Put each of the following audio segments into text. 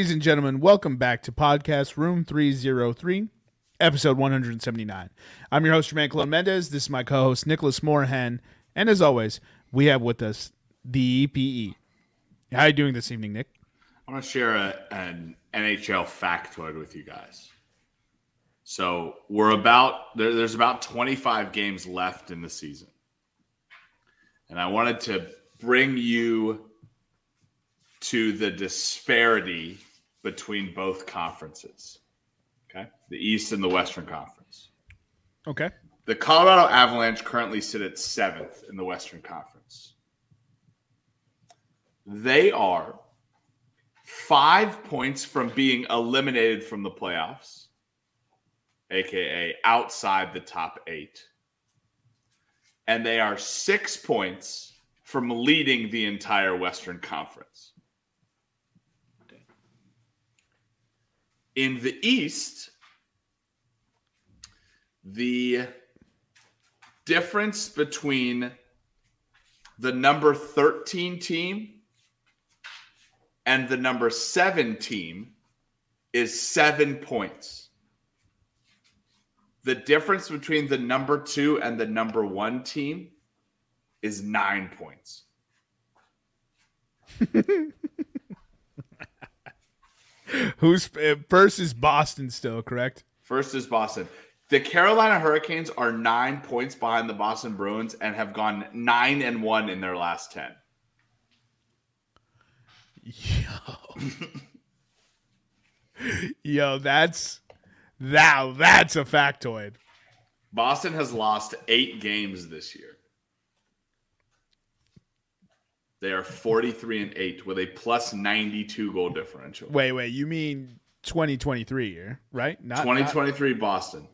Ladies and gentlemen, welcome back to Podcast Room 303, episode 179. I'm your host, Jermaine Colon Mendez. This is my co host, Nicholas Moorhan. And as always, we have with us the EPE. How are you doing this evening, Nick? I want to share a, an NHL factoid with you guys. So we're about there, there's about 25 games left in the season, and I wanted to bring you to the disparity between both conferences. Okay, the East and the Western Conference. Okay. The Colorado Avalanche currently sit at seventh in the Western Conference. They are five points from being eliminated from the playoffs, aka outside the top eight. And they are six points from leading the entire Western Conference. In the East, the difference between the number 13 team and the number seven team is seven points. The difference between the number two and the number one team is nine points. Who's uh, first is Boston still, correct? First is Boston. The Carolina Hurricanes are nine points behind the Boston Bruins and have gone nine and one in their last 10. Yo. Yo, that's now that's a factoid. Boston has lost eight games this year. They are 43 and 8 with a plus 92 goal differential. Wait, wait, you mean 2023 year, right? Not 2023 not, Boston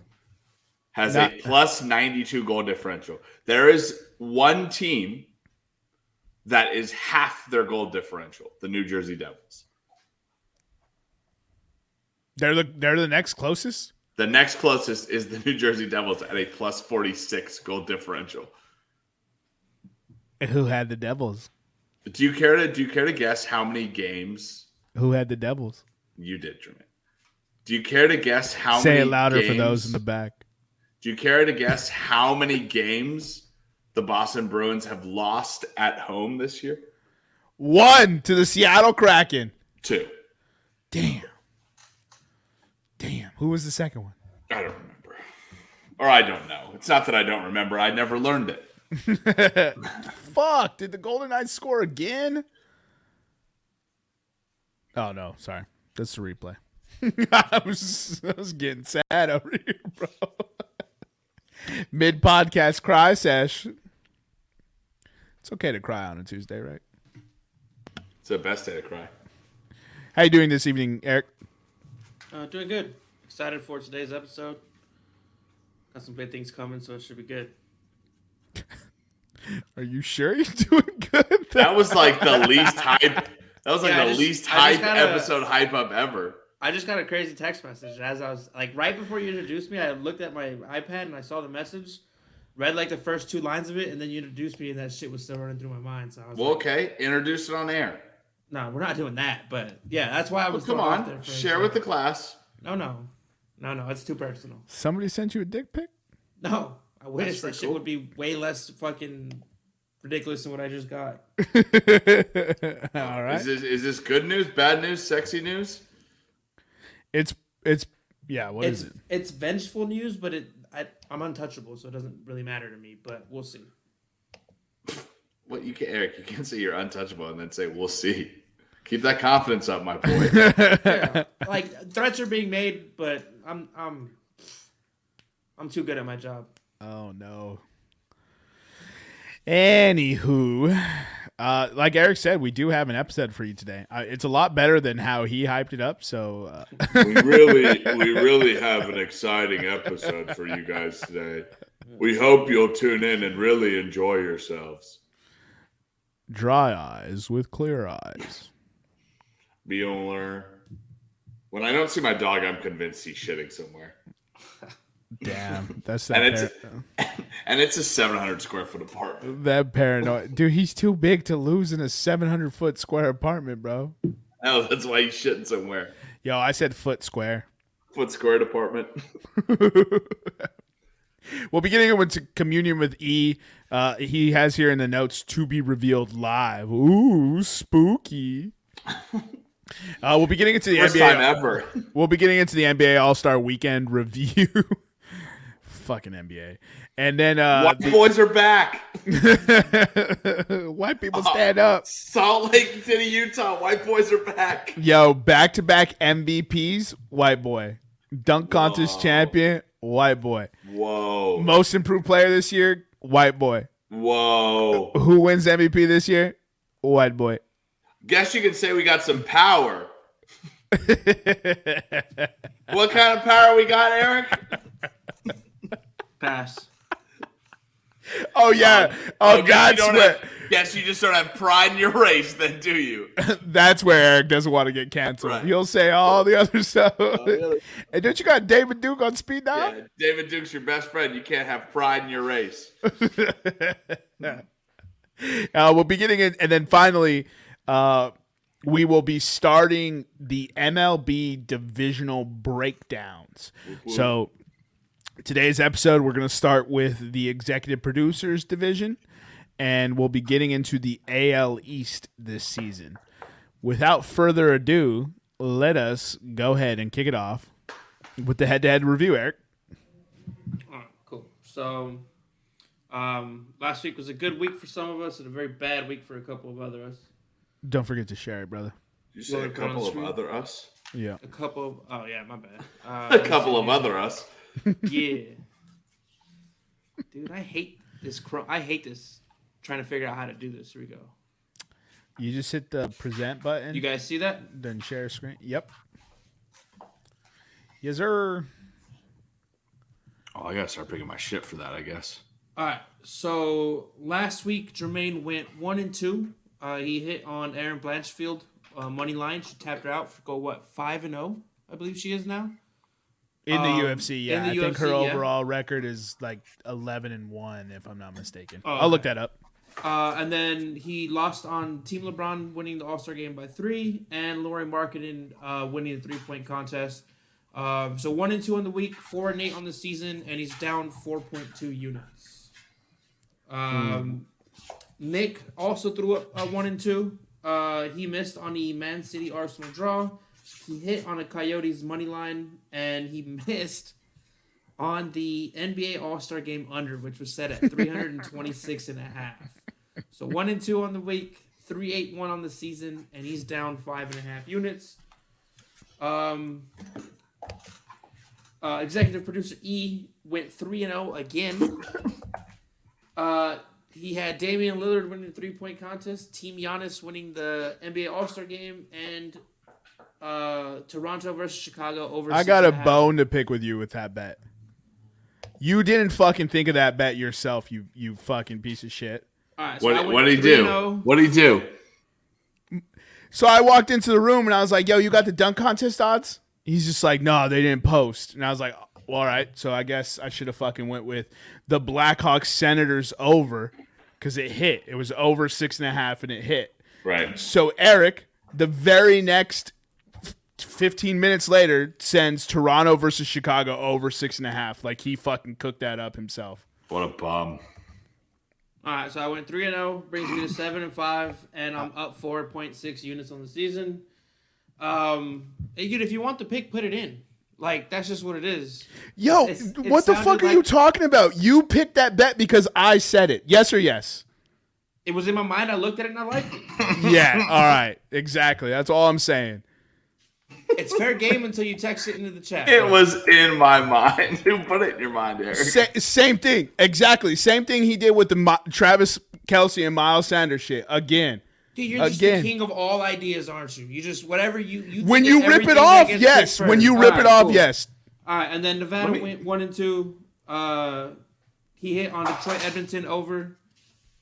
has not, a plus 92 goal differential. There is one team that is half their goal differential, the New Jersey Devils. They're the they're the next closest? The next closest is the New Jersey Devils at a plus 46 goal differential. And who had the Devils? Do you care to do you care to guess how many games? Who had the Devils? You did, Jermaine. Do you care to guess how Say many? it louder games, for those in the back. Do you care to guess how many games the Boston Bruins have lost at home this year? One to the Seattle Kraken. Two. Damn. Damn. Who was the second one? I don't remember. Or I don't know. It's not that I don't remember. I never learned it. Fuck! Did the Golden Knights score again? Oh no, sorry. That's the replay. I was I was getting sad over here, bro. Mid podcast cry sesh. It's okay to cry on a Tuesday, right? It's the best day to cry. How you doing this evening, Eric? Uh, doing good. Excited for today's episode. Got some big things coming, so it should be good. Are you sure you're doing good? That was like the least hype. That was like yeah, the just, least hype kinda, episode hype up ever. I just got a crazy text message as I was like right before you introduced me. I looked at my iPad and I saw the message, read like the first two lines of it, and then you introduced me, and that shit was still running through my mind. So I was well, like, okay, introduce it on air. No, we're not doing that. But yeah, that's why I was. Well, come on, share with the class. No, no, no, no. It's too personal. Somebody sent you a dick pic. No, I wish that cool. shit would be way less fucking ridiculous than what I just got. All right. Is this is this good news, bad news, sexy news? It's it's yeah. What it's, is it? It's vengeful news, but it I, I'm untouchable, so it doesn't really matter to me. But we'll see. What you can, Eric? You can't say you're untouchable and then say we'll see. Keep that confidence up, my boy. yeah, like threats are being made, but I'm I'm I'm too good at my job. Oh no. Anywho, uh, like Eric said, we do have an episode for you today. Uh, it's a lot better than how he hyped it up. So uh. we really, we really have an exciting episode for you guys today. We hope you'll tune in and really enjoy yourselves. Dry eyes with clear eyes. Bueller. When I don't see my dog, I'm convinced he's shitting somewhere. Damn, that's that. and it's par- and it's a 700 square foot apartment. That paranoid dude. He's too big to lose in a 700 foot square apartment, bro. Oh, that's why he's shitting somewhere. Yo, I said foot square. Foot Square apartment. well, beginning be getting communion with E. Uh, he has here in the notes to be revealed live. Ooh, spooky. Uh, we'll be getting into the First NBA. time ever. We'll be getting into the NBA All Star Weekend review. Fucking NBA, and then uh, White boys are back. white people stand up. Salt Lake City, Utah. White boys are back. Yo, back to back MVPs, white boy. Dunk contest Whoa. champion, white boy. Whoa. Most improved player this year, white boy. Whoa. Who wins MVP this year? White boy. Guess you can say we got some power. What kind of power we got, Eric? Pass. oh yeah. Oh, guess you that's don't where have- guess you just don't have pride in your race, then, do you? that's where Eric doesn't want to get canceled. Right. He'll say all the other stuff. really? and don't you got David Duke on speed dial? Yeah, David Duke's your best friend. You can't have pride in your race. Uh, we'll be getting in, and then finally, uh, we will be starting the MLB divisional breakdowns. So, today's episode, we're going to start with the executive producers division, and we'll be getting into the AL East this season. Without further ado, let us go ahead and kick it off with the head-to-head review, Eric. All right, cool. So, um, last week was a good week for some of us and a very bad week for a couple of other us. Don't forget to share it, brother. You say a couple of other us? Yeah. A couple of oh yeah, my bad. Uh, A couple of other us. yeah. Dude, I hate this. Cro- I hate this. Trying to figure out how to do this. Here we go. You just hit the present button. You guys see that? Then share screen. Yep. Yes, sir. Oh, I gotta start picking my shit for that, I guess. All right. So last week, Jermaine went one and two. Uh, he hit on Erin Blanchfield uh, money line. She tapped her out for go what five and zero. I believe she is now. In the Um, UFC, yeah. the I think her yeah. overall record is like eleven and one, if I'm not mistaken. Oh, I'll look that up. Uh, and then he lost on Team LeBron winning the All Star game by three, and Lauri Markkanen uh, winning the three point contest. Um, so one and two on the week, four and eight on the season, and he's down four point two units. Um, Nick also threw up uh, one and two. Uh, he missed on the Man City Arsenal draw. He hit on a Coyotes money line, and he missed on the NBA All Star Game under, which was set at 326 and a half. So one and two on the week, three eight one on the season, and he's down five and a half units. Um, uh, executive producer E went three and zero again. Uh, he had Damian Lillard winning the three point contest, Team Giannis winning the NBA All Star game, and uh, Toronto versus Chicago over. I got a bone to pick with you with that bet. You didn't fucking think of that bet yourself, you you fucking piece of shit. All right, so What what did he do? What did he do? So I walked into the room and I was like, "Yo, you got the dunk contest odds?" He's just like, "No, they didn't post." And I was like, well, "All right." So I guess I should have fucking went with the Blackhawks Senators over because it hit. It was over six and a half and it hit. Right. So Eric, the very next f- 15 minutes later, sends Toronto versus Chicago over six and a half. Like he fucking cooked that up himself. What a bum. All right, so I went three and zero, brings me to seven and five, and I'm up four point six units on the season. Um, again, if you want the pick, put it in. Like that's just what it is. Yo, It's- it what the fuck sounded are you talking about? You picked that bet because I said it. Yes or yes? It was in my mind. I looked at it and I liked it. yeah. All right. Exactly. That's all I'm saying. It's fair game until you text it into the chat. It was in my mind. Who put it in your mind, Eric? Sa- same thing. Exactly. Same thing he did with the Mi- Travis Kelce and Miles Sanders shit. Again. Dude, you're just Again. the king of all ideas, aren't you? You just whatever you you. When you rip it off, yes. When you rip All it off, cool. yes. All right, and then Nevada me- went one and two. Uh, he hit on Detroit Edmonton over.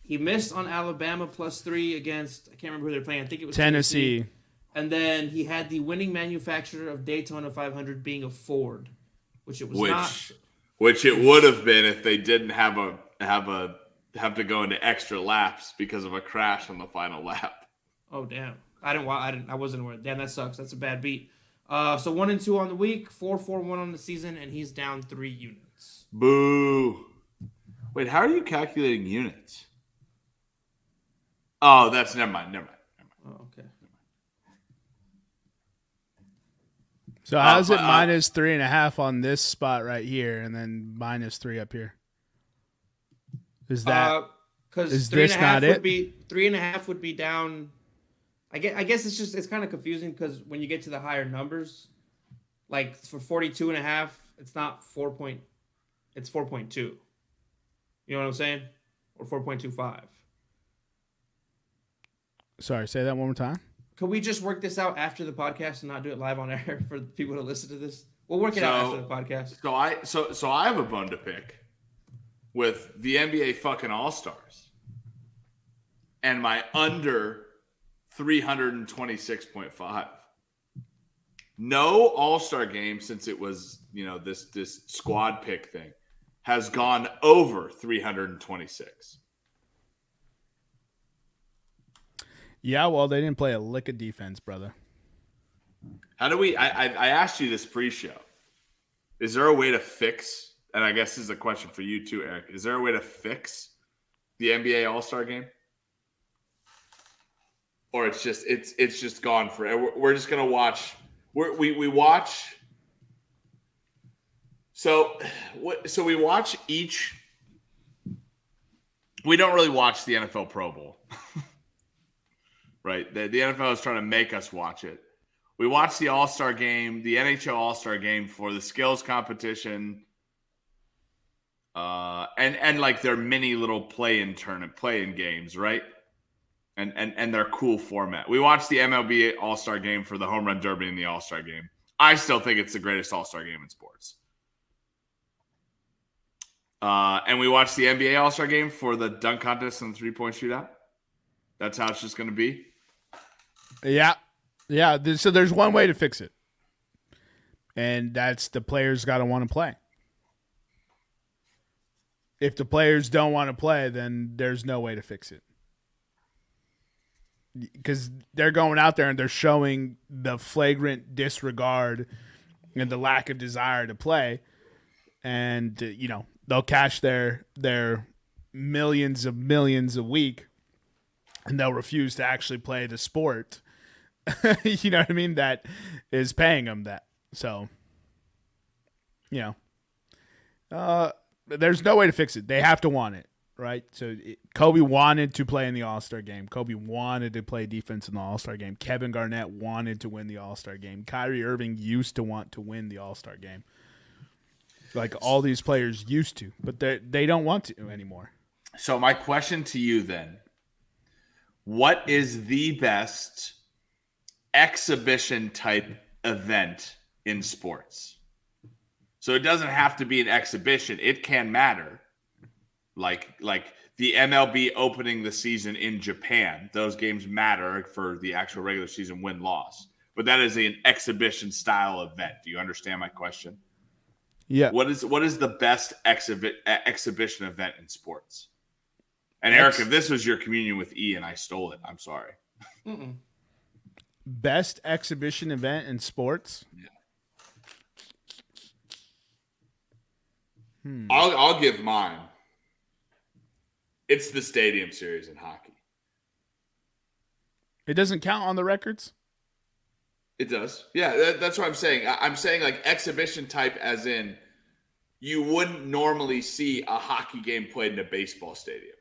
He missed on Alabama plus three against I can't remember who they're playing. I think it was Tennessee. And then he had the winning manufacturer of Daytona 500 being a Ford, which it was Which, not. which it would have been if they didn't have a have a have to go into extra laps because of a crash on the final lap. Oh damn! I didn't. I didn't. I wasn't aware. Damn, that sucks. That's a bad beat. Uh, so one and two on the week, four four one on the season, and he's down three units. Boo. Wait, how are you calculating units? Oh, that's never mind. Never mind. Never mind. Oh, okay. So how's it uh, minus three and a half on this spot right here, and then minus three up here? Is that because is three and this a half would it? be three and a half would be down. I guess, I guess it's just it's kind of confusing because when you get to the higher numbers, like for 42 and a half, it's not four point, it's four point two. You know what I'm saying? Or four point two five. sorry? Say that one more time. Could we just work this out after the podcast and not do it live on air for people to listen to this? We'll work it so, out after the podcast. So I so so I have a bone to pick with the NBA fucking All Stars and my under 326.5. No All Star game since it was, you know, this this squad pick thing has gone over 326. Yeah, well, they didn't play a lick of defense, brother. How do we? I, I asked you this pre-show. Is there a way to fix? And I guess this is a question for you too, Eric. Is there a way to fix the NBA All Star Game? Or it's just it's it's just gone for. We're, we're just gonna watch. We're, we we watch. So, what? So we watch each. We don't really watch the NFL Pro Bowl, right? The, the NFL is trying to make us watch it we watched the All Star game, the NHL All Star game for the skills competition, uh, and and like their mini little play in tournament, play in games, right? And and and their cool format. We watched the MLB All Star game for the home run derby and the All Star game. I still think it's the greatest All Star game in sports. Uh, and we watched the NBA All Star game for the dunk contest and the three point shootout. That's how it's just going to be. Yeah, yeah. So there's one way to fix it, and that's the players got to want to play. If the players don't want to play, then there's no way to fix it. Because they're going out there and they're showing the flagrant disregard and the lack of desire to play, and uh, you know they'll cash their their millions of millions a week, and they'll refuse to actually play the sport you know what I mean? That is paying them that. So, you know, uh, there's no way to fix it. They have to want it, right? So it, Kobe wanted to play in the All Star game. Kobe wanted to play defense in the All Star game. Kevin Garnett wanted to win the All Star game. Kyrie Irving used to want to win the All Star game. Like all these players used to, but they they don't want to anymore. So my question to you then, what is the best exhibition type event in sports? So it doesn't have to be an exhibition. It can matter. Like like the MLB opening the season in Japan. Those games matter for the actual regular season win loss. But that is an exhibition style event. Do you understand my question? Yeah. What is what is the best exhibit uh, exhibition event in sports? And Eric, Ex- if this was your communion with E and I stole it, I'm sorry. Best exhibition event in sports. Hmm. I'll I'll give mine. It's the Stadium Series in hockey. It doesn't count on the records. It does. Yeah, that, that's what I'm saying. I, I'm saying like exhibition type, as in you wouldn't normally see a hockey game played in a baseball stadium.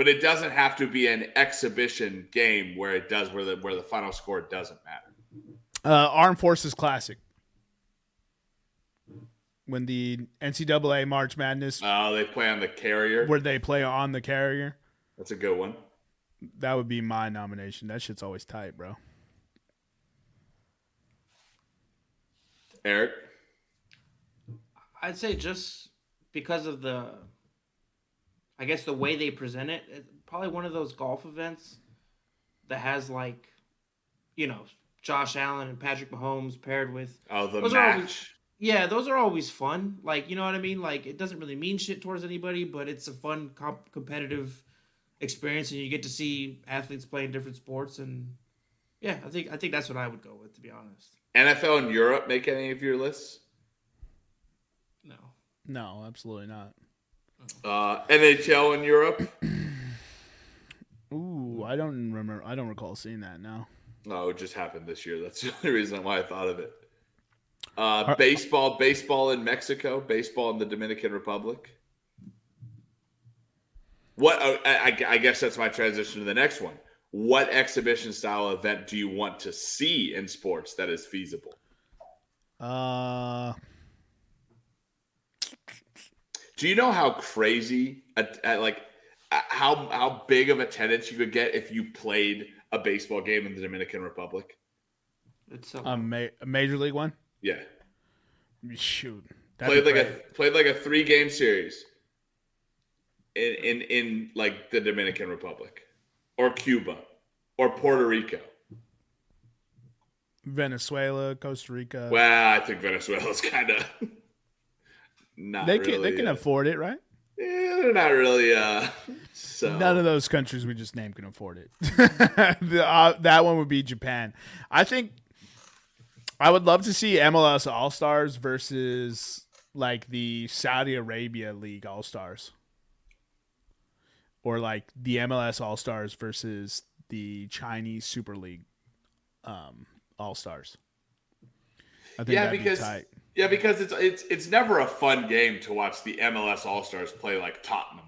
But it doesn't have to be an exhibition game where it does where the where the final score doesn't matter. Uh, Armed Forces Classic. When the NCAA March Madness, Oh, they play on the carrier. where they play on the carrier, That's a good one. that would be my nomination. That shit's always tight, bro. Eric. I'd say just because of the, I guess the way they present it, it's probably one of those golf events that has like, you know, Josh Allen and Patrick Mahomes paired with. Oh, the Those are always- match. Yeah, those are always fun. Like, you know what I mean? Like, it doesn't really mean shit towards anybody, but it's a fun, comp- competitive experience, and you get to see athletes playing different sports, and Yeah, I think I think that's what I would go with, to be honest. NFL in Europe make any of your lists? No. No, absolutely not. Uh, NHL in Europe? Ooh, I don't remember. I don't recall seeing that. No. No, it just happened this year. That's the only reason why I thought of it. Uh, Are- baseball, baseball in Mexico, baseball in the Dominican Republic. What uh, I, I- I guess that's my transition to the next one. What exhibition style event do you want to see in sports that is feasible? Uh, Do you know how crazy, a, a- like, how how big of attendance you could get if you played a baseball game in the Dominican Republic? It's so a, ma- a major league one. Yeah, Shoot, played like great. a played like a three game series in, in in like the Dominican Republic or Cuba or Puerto Rico. Venezuela, Costa Rica. Well, I think Venezuela's kind of not. they can really, they can uh, afford it, right? Yeah, they're not really. Uh, so None of those countries we just named can afford it. the, uh, that one would be Japan. I think I would love to see MLS All Stars versus like the Saudi Arabia League All Stars, or like the MLS All Stars versus the Chinese Super League um, All Stars. I think yeah, because be tight. Yeah, because it's it's it's never a fun game to watch the MLS All Stars play like Tottenham,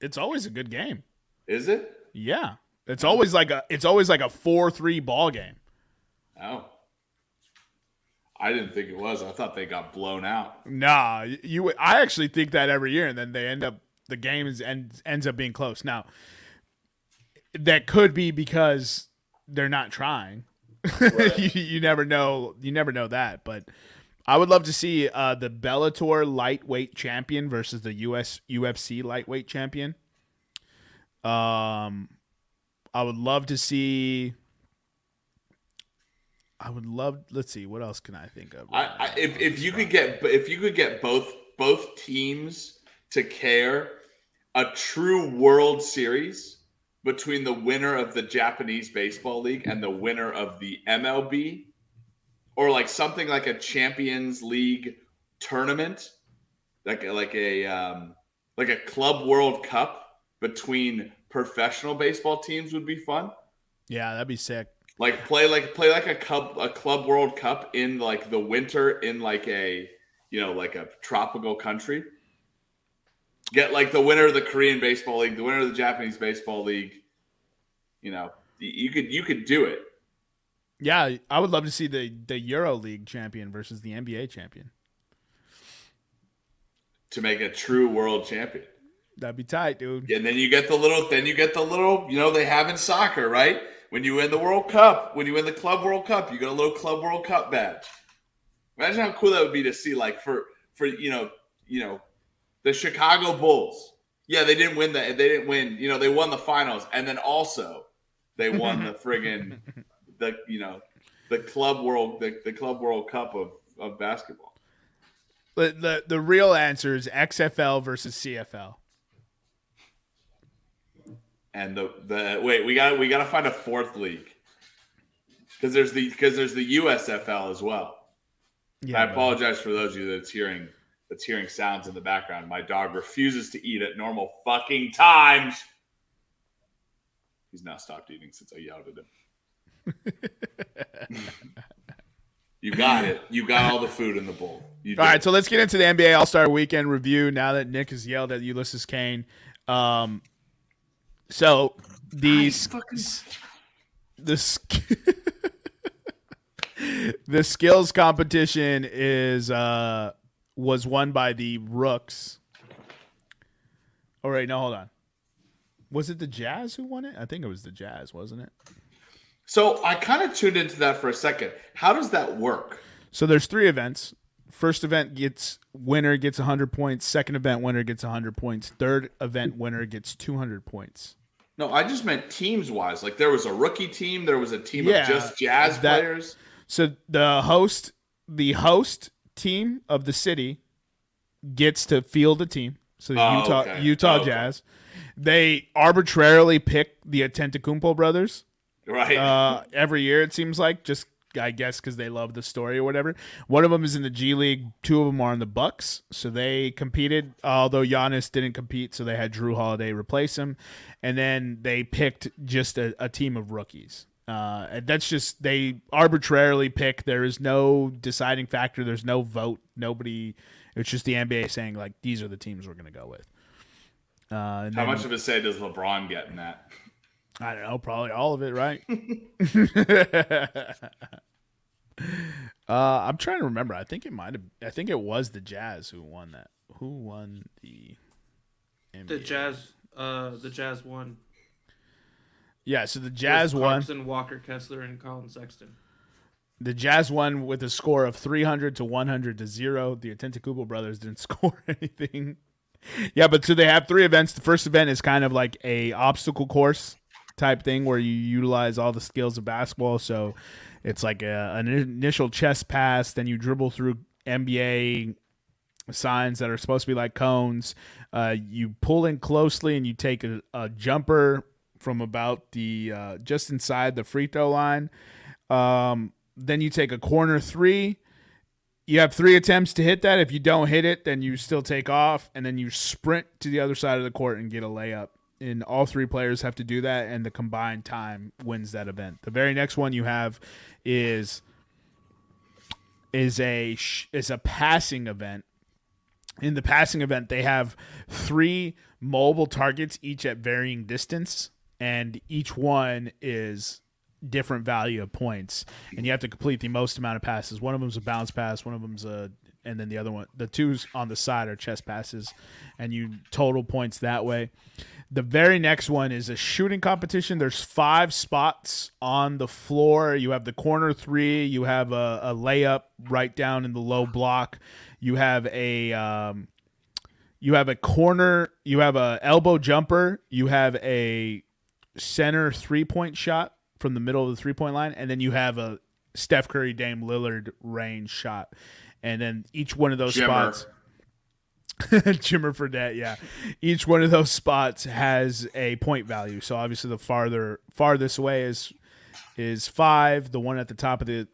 It's always a good game. is it? Yeah, it's always like a it's always like a four three ball game. Oh, I didn't think it was. I thought they got blown out. Nah, you. I actually think that every year, and then they end up the game is ends ends up being close. Now, that could be because they're not trying. you, you never know. You never know that, but I would love to see uh, the Bellator lightweight champion versus the US UFC lightweight champion. Um, I would love to see. I would love. Let's see. What else can I think of? I, I, if if you could get if you could get both both teams to care a true World Series between the winner of the Japanese Baseball League and the winner of the MLB, or like something like a Champions League tournament, like a- like a um, like a Club World Cup between professional baseball teams would be fun yeah, that'd be sick. like play like play like a club a club world cup in like the winter in like a you know like a tropical country get like the winner of the korean baseball league the winner of the japanese baseball league you know you could you could do it Yeah, I would love to see the the Euro League champion versus the NBA champion. to make a true world champion That'd be tight, dude. and then you get the little then you get the little you know they have in soccer right when you win the world cup when you win the club world cup you get a little club world cup badge imagine how cool that would be to see like for for you know you know the chicago bulls yeah they didn't win that they didn't win you know they won the finals and then also they won the friggin the you know the club world the, the club world cup of of basketball The, the the real answer is XFL versus CFL. and the the wait we got we got to find a fourth league because there's the because there's the USFL as well. I apologize for those of you that's hearing that's hearing sounds in the background. My dog refuses to eat at normal fucking times. He's now stopped eating since I yelled at him. you got it. You got all the food in the bowl. You All did. right, so let's get into the NBA All Star Weekend review. Now that Nick has yelled at Ulysses Kane, um, so the the the skills competition is uh was won by the Rooks. Oh, All right, now hold on. Was it the Jazz who won it? I think it was the Jazz, wasn't it? So I kind of tuned into that for a second. How does that work? So there's three events. First event gets winner gets 100 points. Second event winner gets 100 points. Third event winner gets 200 points. No, I just meant teams wise. Like there was a rookie team, there was a team Yeah, of just jazz that- players. So the host, the host team of the city, gets to field a team. So the Oh, Utah okay. Utah Oh, okay. Jazz, they arbitrarily pick the Antetokounmpo brothers Right. uh, every year. It seems like just I guess because they love the story or whatever. One of them is in the G League. Two of them are in the Bucks, so they competed. Although Giannis didn't compete, so they had Jrue Holiday replace him, and then they picked just a, a team of rookies. Uh, and that's just they arbitrarily pick. There is no deciding factor. There's no vote. Nobody. It's just the NBA saying like these are the teams we're going to go with. Uh, and How then- much of a say does LeBron get in that? I don't know, probably all of it, right? uh, I'm trying to remember. I think it might have. I think it was the Jazz who won that. Who won the? NBA? The Jazz, uh, the Jazz won. Yeah, so the Jazz with won. Clarkson, Walker Kessler, and Collin Sexton. The Jazz won with a score of 300 to 100 to zero. The Antetokounmpo brothers didn't score anything. Yeah, but so they have three events. The first event is kind of like a obstacle course type thing where you utilize all the skills of basketball. So it's like a, an initial chest pass, then you dribble through NBA signs that are supposed to be like cones. Uh, you pull in closely and you take a, a jumper from about the uh, just inside the free throw line. Um, then you take a corner three. You have three attempts to hit that. If you don't hit it, then you still take off, and then you sprint to the other side of the court and get a layup. And all three players have to do that, and the combined time wins that event. The very next one you have is is a is a passing event. In the passing event, they have three mobile targets, each at varying distance, and each one is different value of points, and you have to complete the most amount of passes. One of them's a bounce pass, one of them's a, and then the other one, the twos on the side are chest passes, and you total points that way. The very next one is a shooting competition. There's five spots on the floor. You have the corner three. You have a, a layup right down in the low block. You have a um, you have a corner. You have a elbow jumper. You have a center three point shot from the middle of the three point line, and then you have a Steph Curry, Dame Lillard range shot, and then each one of those Jimmer. spots. Jimmer Fredette, yeah. Each one of those spots has a point value. So obviously, the farther farthest away is is five. The one at the top of the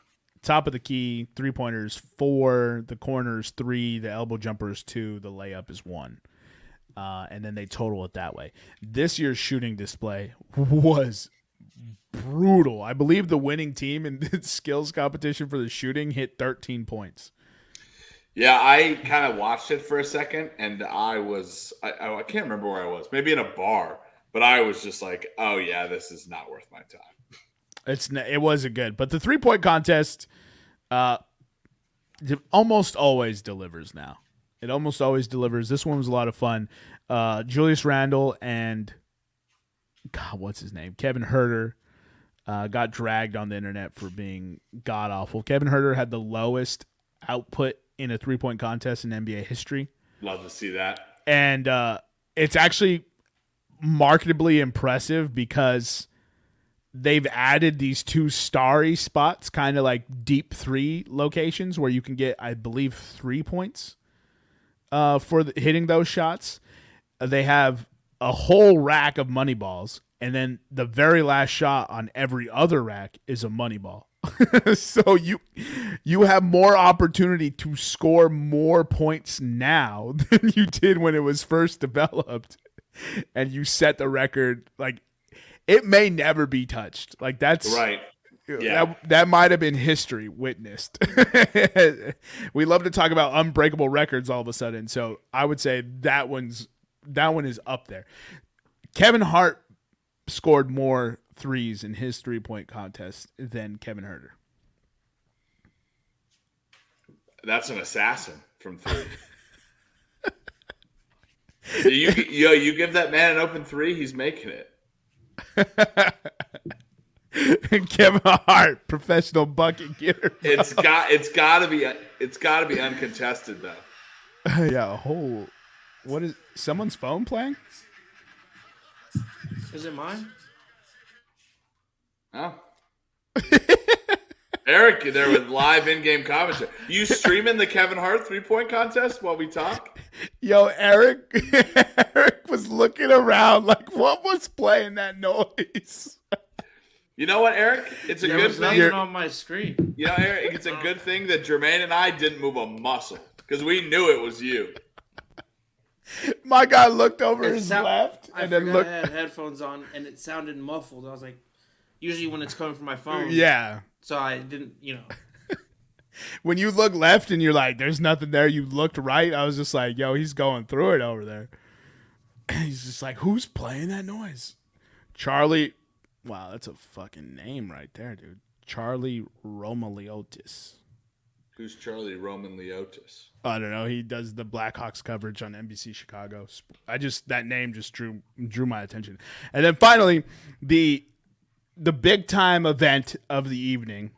top of the key, three pointers four. The corners three. The elbow jumper is two. The layup is one. Uh, and then they total it that way. This year's shooting display was brutal. I believe the winning team in the skills competition for the shooting hit 13 points. Yeah, I kind of watched it for a second, and I was I, I can't remember where I was. Maybe in a bar, but I was just like, "Oh yeah, this is not worth my time." It's it wasn't good, but the three point contest, uh, almost always delivers now. It almost always delivers. This one was a lot of fun. Uh, Julius Randle and God, what's his name? Kevin Huerter uh, got dragged on the internet for being god awful. Kevin Huerter had the lowest output in a three point contest in NBA history Love to see that. and uh, it's actually marketably impressive because they've added these two starry spots, kind of like deep three locations where you can get, I believe, three points uh, for the, hitting those shots. Uh, they have a whole rack of money balls, and then the very last shot on every other rack is a money ball. so you you have more opportunity to score more points now than you did when it was first developed and you set the record like it may never be touched like that's Right. Yeah. that, that might have been history witnessed we love to talk about unbreakable records all of a sudden so i would say that one's that one is up there kevin hart scored more threes in his three point contest than kevin huerter That's an assassin from three. You yo, you give that man an open three, he's making it. kevin hart professional bucket getter It's got it's got to be it's got to be uncontested though. yeah a whole what is someone's phone playing Is it mine? Oh. Eric, you there with live in-game commentary. You streaming the Kevin Hart three-point contest while we talk? Yo, Eric, Eric was looking around like, what was playing that noise? You know what, Eric? It's a There good was thing. nothing You're- on my screen. You know, Eric, it's a good thing that Jermaine and I didn't move a muscle because we knew it was you. My guy looked over It his sound- left I and then looked. I had headphones on, and it sounded muffled. I was like, usually when it's coming from my phone. Yeah. So I didn't, you know. When you look left and you're like, there's nothing there, you looked right. I was just like, yo, he's going through it over there. And he's just like, who's playing that noise? Charlie. Wow, that's a fucking name right there, dude. Charlie Roumeliotis. Who's Charlie Roumeliotis? I don't know. He does the Blackhawks coverage on NBC Chicago. I just that name just drew drew my attention. And then finally, the the big time event of the evening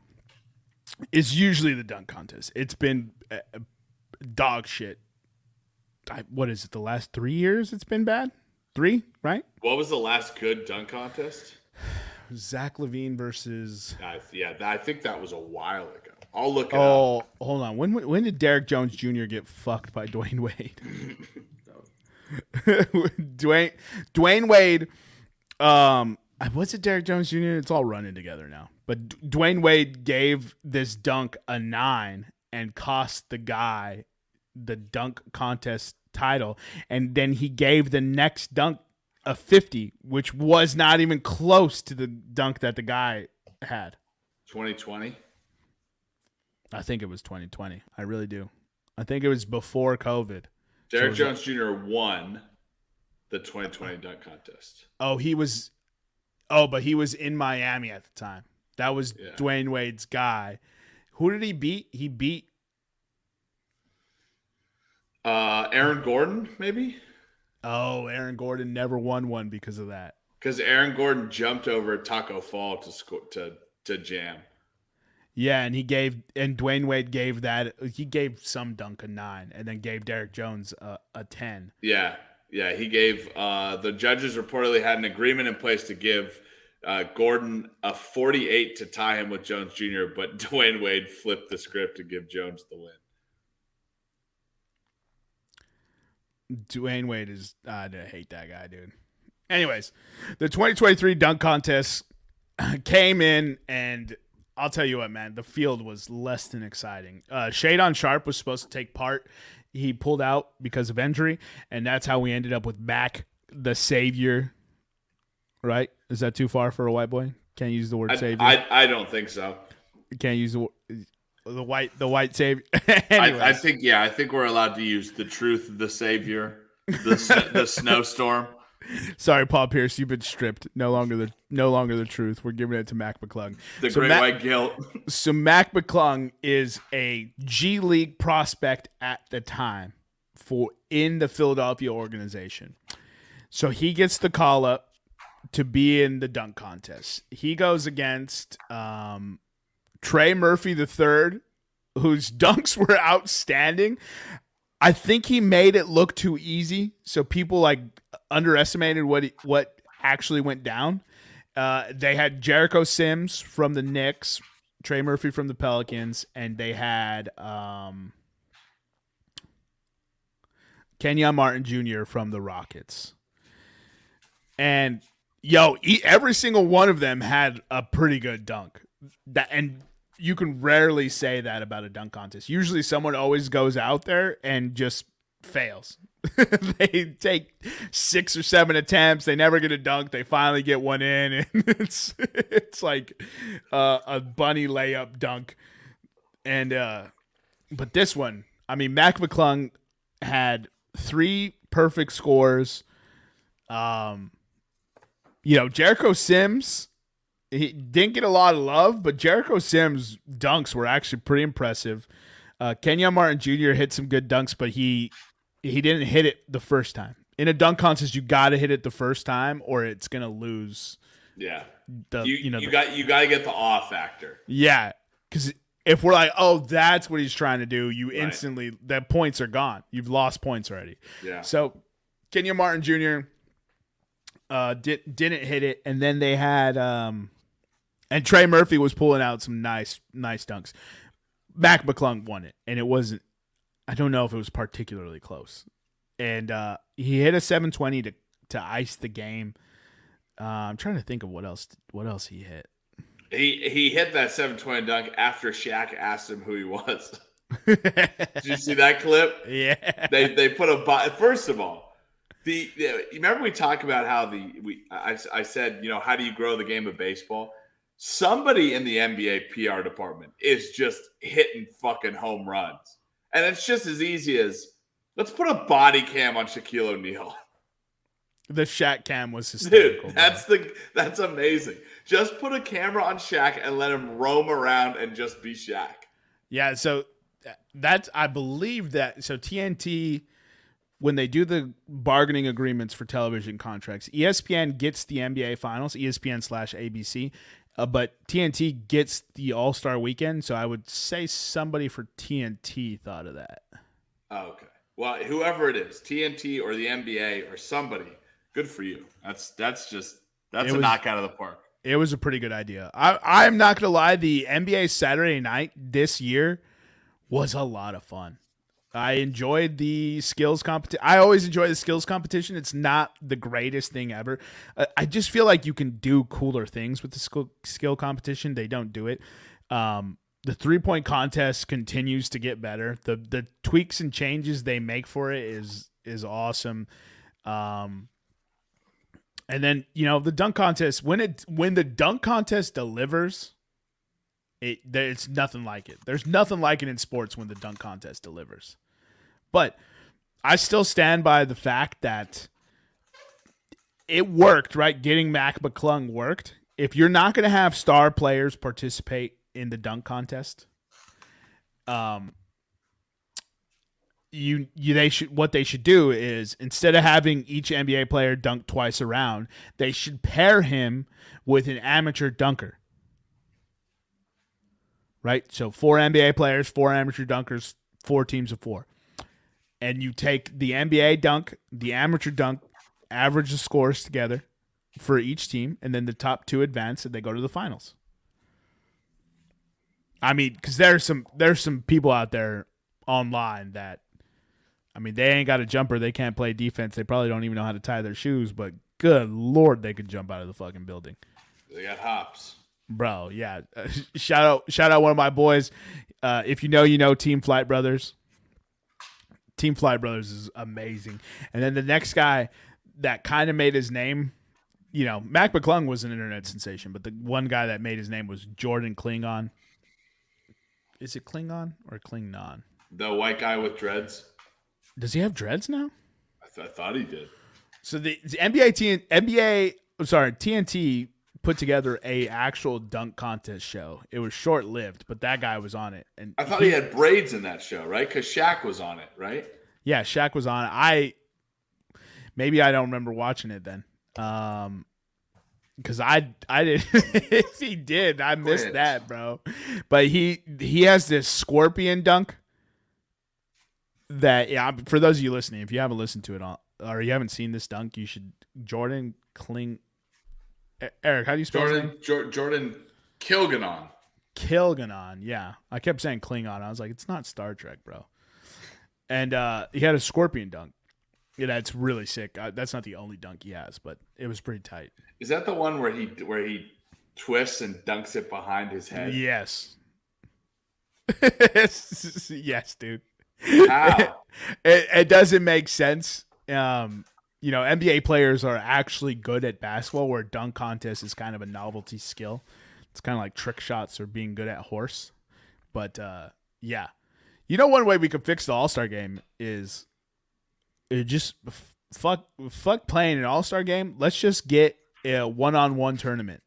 is usually the dunk contest. It's been uh, dog shit. I, what is it? The last three years, it's been bad. Three, right? What was the last good dunk contest? Zach LaVine versus. I, yeah, I think that was a while ago. I'll look it up. Oh, hold on. When when did Derrick Jones Jr. get fucked by Dwyane Wade? Dwayne Dwyane Wade. Um, what's it? Derrick Jones Jr. It's all running together now. But D- Dwyane Wade gave this dunk a nine and cost the guy the dunk contest title, and then he gave the next dunk a fifty, which was not even close to the dunk that the guy had. 2020. I think it was 2020. I really do. I think it was before COVID. Derrick So Jones Jr. won the 2020 dunk contest. Oh, he was. Oh, but he was in Miami at the time. That was Yeah. Dwyane Wade's guy. Who did he beat? He beat. Uh, Aaron Gordon, maybe? Oh, Aaron Gordon never won one because of that. Because Aaron Gordon jumped over Tacko Fall to score to to jam. Yeah, and he gave and Dwyane Wade gave that he gave some dunk a nine, and then gave Derrick Jones a, a ten. Yeah, yeah. He gave uh, the judges reportedly had an agreement in place to give uh, Gordon a 48 to tie him with Jones Jr., but Dwyane Wade flipped the script to give Jones the win. Dwyane Wade is I hate that guy, dude. Anyways, the 2023 dunk contest came in, and I'll tell you what, man, the field was less than exciting. Uh, Shaedon Sharpe was supposed to take part. He pulled out because of injury, and that's how we ended up with Mac, the savior. Right? Is that too far for a white boy? Can't use the word I, savior. I, I don't think so. Can't use the wo- the white the white savior. I, I think yeah, I think we're allowed to use the truth, the savior, the the snowstorm. Sorry, Paul Pierce, you've been stripped. No longer the no longer the truth. We're giving it to Mac McClung. The So great Mac- white guilt. So Mac McClung is a G League prospect at the time for in the Philadelphia organization. So he gets the call up to be in the dunk contest. He goes against um, Trey Murphy III, whose dunks were outstanding. I think he made it look too easy, so people like underestimated what he, what actually went down. Uh, they had Jericho Sims from the Knicks, Trey Murphy from the Pelicans, and they had um, Kenyon Martin Jr. from the Rockets. And yo, every single one of them had a pretty good dunk. That and you can rarely say that about a dunk contest. Usually, someone always goes out there and just fails. they take six or seven attempts. They never get a dunk. They finally get one in, and it's it's like uh, a bunny layup dunk. And uh, but this one, I mean, Mac McClung had three perfect scores. Um, you know, Jericho Sims, he didn't get a lot of love, but Jericho Sims' dunks were actually pretty impressive. Uh, Kenyon Martin Jr. hit some good dunks, but he he didn't hit it the first time. In a dunk contest, you got to hit it the first time, or it's gonna lose Yeah, the you you, know you the- got you got to get the awe factor. yeah, because if we're like, oh, that's what he's trying to do, you Right. instantly the points are gone. You've lost points already. Yeah, So Kenyon Martin Jr. Uh, did didn't hit it, and then they had um, and Trey Murphy was pulling out some nice nice dunks. Mac McClung won it, and it wasn't. I don't know if it was particularly close, and uh, he hit a 720 to to ice the game. Uh, I'm trying to think of what else what else he hit. He he hit that 720 dunk after Shaq asked him who he was. Did you see that clip? yeah. They they put a bo- first of all, the, the remember we talked about how the we I, I said you know how do you grow the game of baseball? Somebody in the NBA PR department is just hitting fucking home runs, and it's just as easy as let's put a body cam on Shaquille O'Neal. The Shaq cam was hysterical. Dude, that's the that's amazing. Just put a camera on Shaq and let him roam around and just be Shaq. Yeah, so uh, that's I believe that so TNT when they do the bargaining agreements for television contracts, ESPN gets the NBA Finals, ESPN slash ABC, uh, but TNT gets the All Star Weekend. So I would say somebody for TNT thought of that. Oh, okay. Well, whoever it is, TNT or the NBA or somebody, good for you. That's that's just that's It a was- knock out of the park. It was a pretty good idea. I, I'm not gonna lie, the NBA Saturday night this year was a lot of fun. I enjoyed the skills competition. I always enjoy the skills competition. It's not the greatest thing ever. Uh, I just feel like you can do cooler things with the skill, skill competition. They don't do it. Um, the three point contest continues to get better. The the tweaks and changes they make for it is is awesome. Um, and then you know the dunk contest when it when the dunk contest delivers, it there, it's nothing like it. There's nothing like it in sports when the dunk contest delivers. But I still stand by the fact that it worked, right? Getting Mac McClung worked. If you're not going to have star players participate in the dunk contest, um, you you they should what they should do is instead of having each NBA player dunk twice around, they should pair him with an amateur dunker. Right? So four NBA players, four amateur dunkers, four teams of four. And you take the NBA dunk, the amateur dunk, average the scores together for each team, and then the top two advance and they go to the finals. I mean, because there's some there's some people out there online that I mean, they ain't got a jumper. They can't play defense. They probably don't even know how to tie their shoes. But good lord, they could jump out of the fucking building, They got hops. Bro. Yeah, shout out, shout out one of my boys. Uh, if you know, you know, Team Flight Brothers. Team Flight Brothers is amazing. And then the next guy that kind of made his name, you know, Mac McClung was an internet sensation, but the one guy that made his name was Jordan Klingon. Is it Klingon or Klingon? The white guy with dreads. Does he have dreads now? I, th- I thought he did. So the, the NBA T, NBA I'm sorry TNT put together a actual dunk contest show. It was short lived, but that guy was on it, and I thought he had braids in that show, right? Because Shaq was on it, right? yeah, Shaq was on it. I maybe I don't remember watching it then, um, because I I did if he did I missed that, bro. But he he has this scorpion dunk that yeah. For those of you listening, if you haven't listened to it on or you haven't seen this dunk, you should Jordan Kling. Eric, how do you spell? Jordan Jor- Jordan Kilganon. Kilganon. Yeah, I kept saying Klingon. I was like, it's not Star Trek, bro. And uh, he had a scorpion dunk. Yeah, that's really sick. Uh, that's not the only dunk he has, but it was pretty tight. Is that the one where he where he twists and dunks it behind his head? Yes. yes, dude. How? It, it doesn't make sense. Um, you know, NBA players are actually good at basketball, where dunk contest is kind of a novelty skill. It's kind of like trick shots or being good at horse. But uh, yeah, you know, one way we could fix the All Star game is it just fuck fuck playing an All Star game. Let's just get a one on one tournament.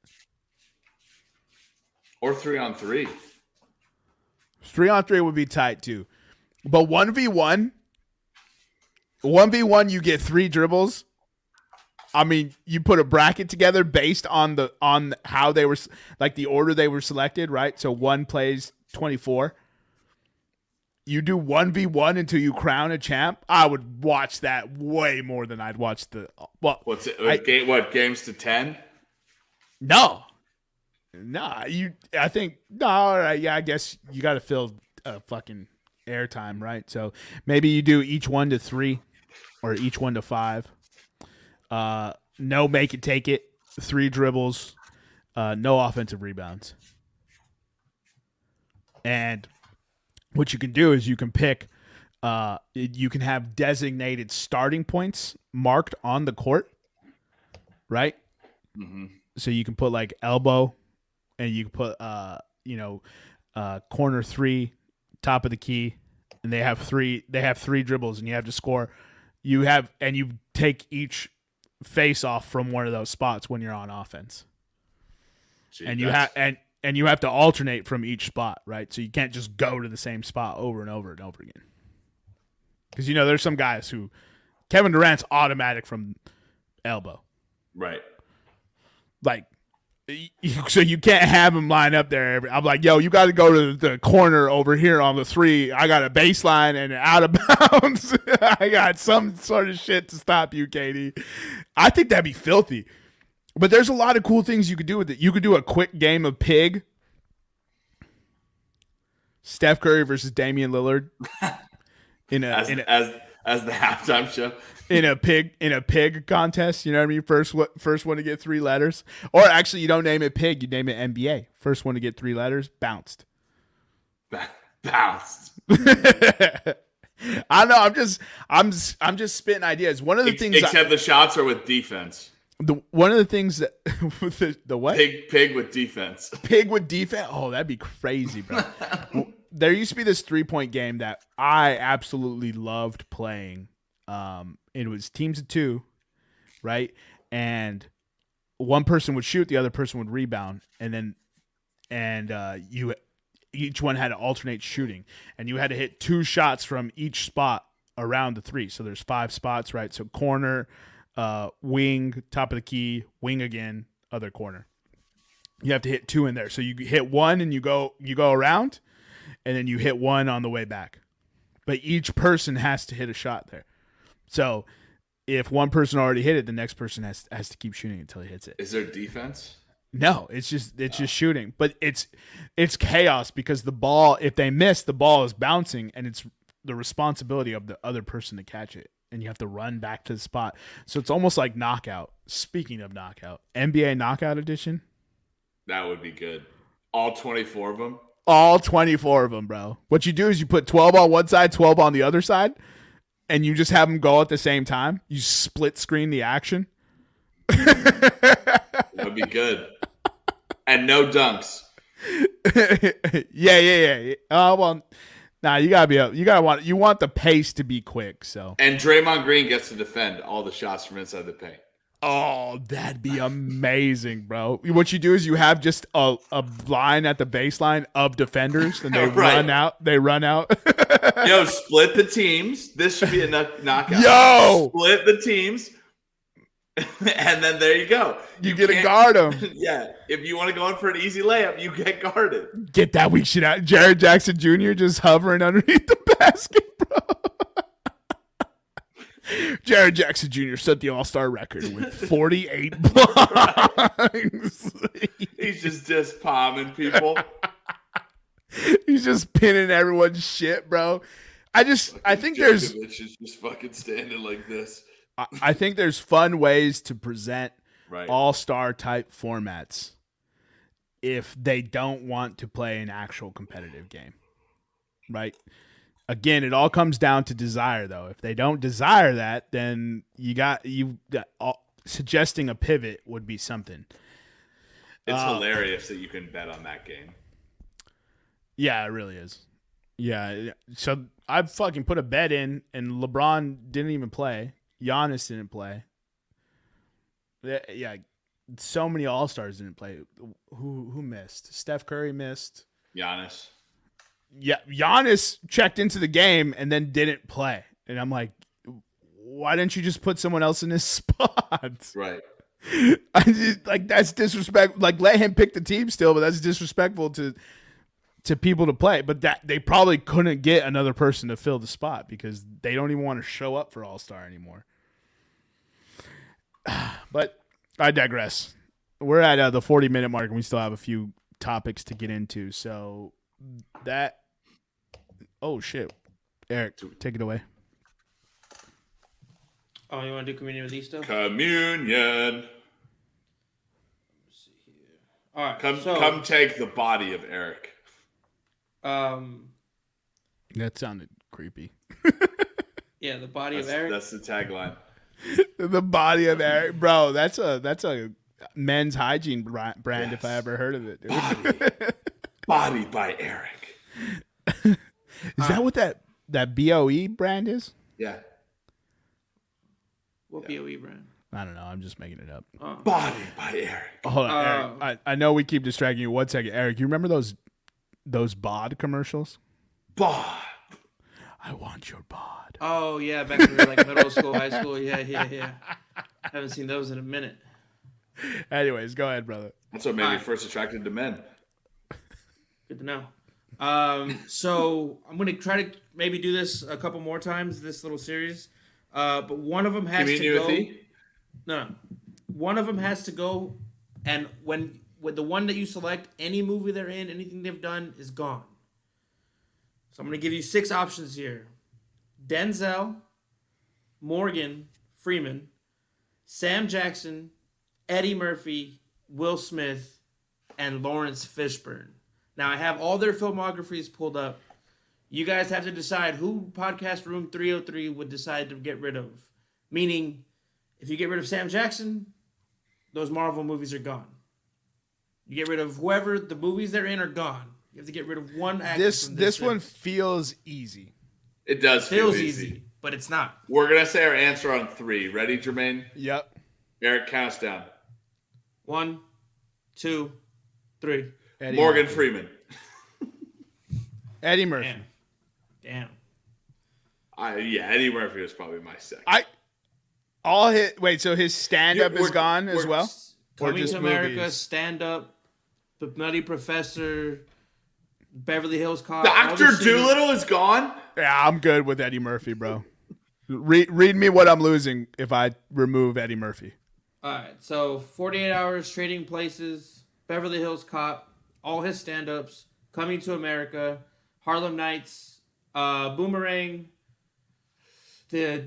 or three on three? Three on three would be tight too. But one v one, one v one, you get three dribbles. I mean, you put a bracket together based on the on how they were like the order they were selected, right? So one plays twenty four. You do one v one until you crown a champ. I would watch that way more than I'd watch the well. What's it? I- game, what games to ten? No, nah. You, I think no. All right, yeah. I guess you got to fill uh, fucking airtime, right? So maybe you do each one to three, or each one to five. Uh, no, make it take it. Three dribbles. uh, no offensive rebounds. And what you can do is you can pick, uh, you can have designated starting points marked on the court, right? hmm So you can put like elbow, and you can put, uh, you know, uh, corner three, top of the key, and they have three. They have three dribbles, and you have to score. You have, and you take each face off from one of those spots when you're on offense Gee, and you have and and you have to alternate from each spot, right? So you can't just go to the same spot over and over and over again. Because you know there's some guys who Kevin Durant's automatic from elbow, right. like so you can't have him line up there. I'm like, yo, you got to go to the corner over here on the three. I got a baseline and out of bounds. I got some sort of shit to stop you, Katie. I think that'd be filthy. But there's a lot of cool things you could do with it. You could do a quick game of pig. Steph Curry versus Damian Lillard in a As in a, as as the halftime show. in a pig in a pig contest. You know what I mean? First what first one to get three letters, or actually you don't name it pig, you name it NBA. First one to get three letters, bounced. Bounced. I know. I'm just I'm I'm just spitting ideas. One of the things I- Except the shots are with defense. the one of the things that with the, the what Pig pig with defense. pig with defense. Oh, that'd be crazy, bro. There used to be this three point game that I absolutely loved playing. Um, it was teams of two, right? And one person would shoot, the other person would rebound, and then and uh, you each one had to alternate shooting, and you had to hit two shots from each spot around the three. So there's five spots, right? So corner, uh, wing, top of the key, wing again, other corner you have to hit two in there. So you hit one and you go you go around, and then you hit one on the way back. But each person has to hit a shot there. So if one person already hit it, the next person has has to keep shooting until he hits it. Is there defense? No, it's just it's just shooting, but it's it's chaos because the ball if they miss, the ball is bouncing and it's the responsibility of the other person to catch it and you have to run back to the spot. So it's almost like knockout. Speaking of knockout, NBA knockout edition, That would be good. All 24 of them. All 24 of them, bro. What you do is you put 12 on one side, 12 on the other side, and you just have them go at the same time. You split screen the action. That would be good. and no dunks. yeah, yeah, yeah. Oh, well, nah, you gotta be, a- you gotta want, you want the pace to be quick. So, And Draymond Green gets to defend all the shots from inside the paint. Oh, that'd be amazing, bro. What you do is you have just a, a line at the baseline of defenders, and they Right. run out. They run out. Yo, split the teams. This should be a knock- knockout. Yo! split the teams, and then there you go. you get to guard them. Yeah, if you want to go in for an easy layup, you get guarded. Get that weak shit out. Jaren Jackson Jr. just hovering underneath the basket, bro. Jaren Jackson Jr. set the All Star record with 48 blocks. He's just just palming people. He's just pinning everyone's shit, bro. I just, I think there's, Djokovic is just fucking standing like this. I- I think there's fun ways to present Right. All Star type formats if they don't want to play an actual competitive game, right? Again, it all comes down to desire, though. If they don't desire that, then you got you got, all, suggesting a pivot would be something. it's uh, hilarious that you can bet on that game. Yeah, it really is. Yeah, so I fucking put a bet in, and LeBron didn't even play. Giannis didn't play. Yeah, yeah, so many All Stars didn't play. Who who missed? Steph Curry missed. Giannis. Yeah, Giannis checked into the game and then didn't play, and I'm like, why didn't you just put someone else in his spot? Right. I just, like that's disrespect. Like let him pick the team still, but that's disrespectful to to people to play. But that they probably couldn't get another person to fill the spot because they don't even want to show up for All Star anymore. But I digress. We're at uh, the forty minute mark, and we still have a few topics to get into. So that oh shit, Eric, take it away. Oh, you want to do communion with Easter? Communion. All right. Come, so, come take the body of Eric. Um. That sounded creepy. Yeah, the body That's, of Eric. that's the tagline. the body of Eric, bro. That's a that's a men's hygiene bra- brand if I ever heard of it. dude. Body, body by Eric. Is that what that that Boe brand is? Yeah. What BOE brand? I don't know. I'm just making it up. Oh. Body by Eric. Hold on, Eric. Uh, I, I know we keep distracting you. One second, Eric. You remember those those bod commercials? Bod. I want your bod. Oh yeah, back in like middle school, high school. Yeah, yeah, yeah. I Haven't seen those in a minute. Anyways, go ahead, brother. That's what made me first attracted to men. Good to know. Um, so I'm gonna try to maybe do this a couple more times this little series, uh, but one of them has to go. No, no, one of them has to go, and when with the one that you select, any movie they're in, anything they've done is gone. So I'm gonna give you six options here: Denzel, Morgan Freeman, Sam Jackson, Eddie Murphy, Will Smith, and Laurence Fishburne. Now I have all their filmographies pulled up. You guys have to decide who Podcast Room 303 would decide to get rid of. Meaning, if you get rid of Sam Jackson, those Marvel movies are gone. You get rid of whoever the movies they're in are gone. You have to get rid of one actor. This from this film. one feels easy. It does feel feels easy. easy, but it's not. We're gonna say our answer on three. Ready, Jermaine? Yep. Eric counts down. One, two, three. Eddie Morgan Murphy. Freeman. Eddie Murphy. Damn. Damn. I, yeah, Eddie Murphy was probably my second. I all hit. Wait, so his stand up is gone as well. Coming to America, movies? stand up, The Nutty Professor, Beverly Hills Cop. Doctor this Doolittle is gone. Yeah, I'm good with Eddie Murphy, bro. Read read me what I'm losing if I remove Eddie Murphy. All right, so 48 Hours, Trading Places, Beverly Hills Cop, all his stand ups, Coming to America, Harlem Nights, uh, Boomerang, the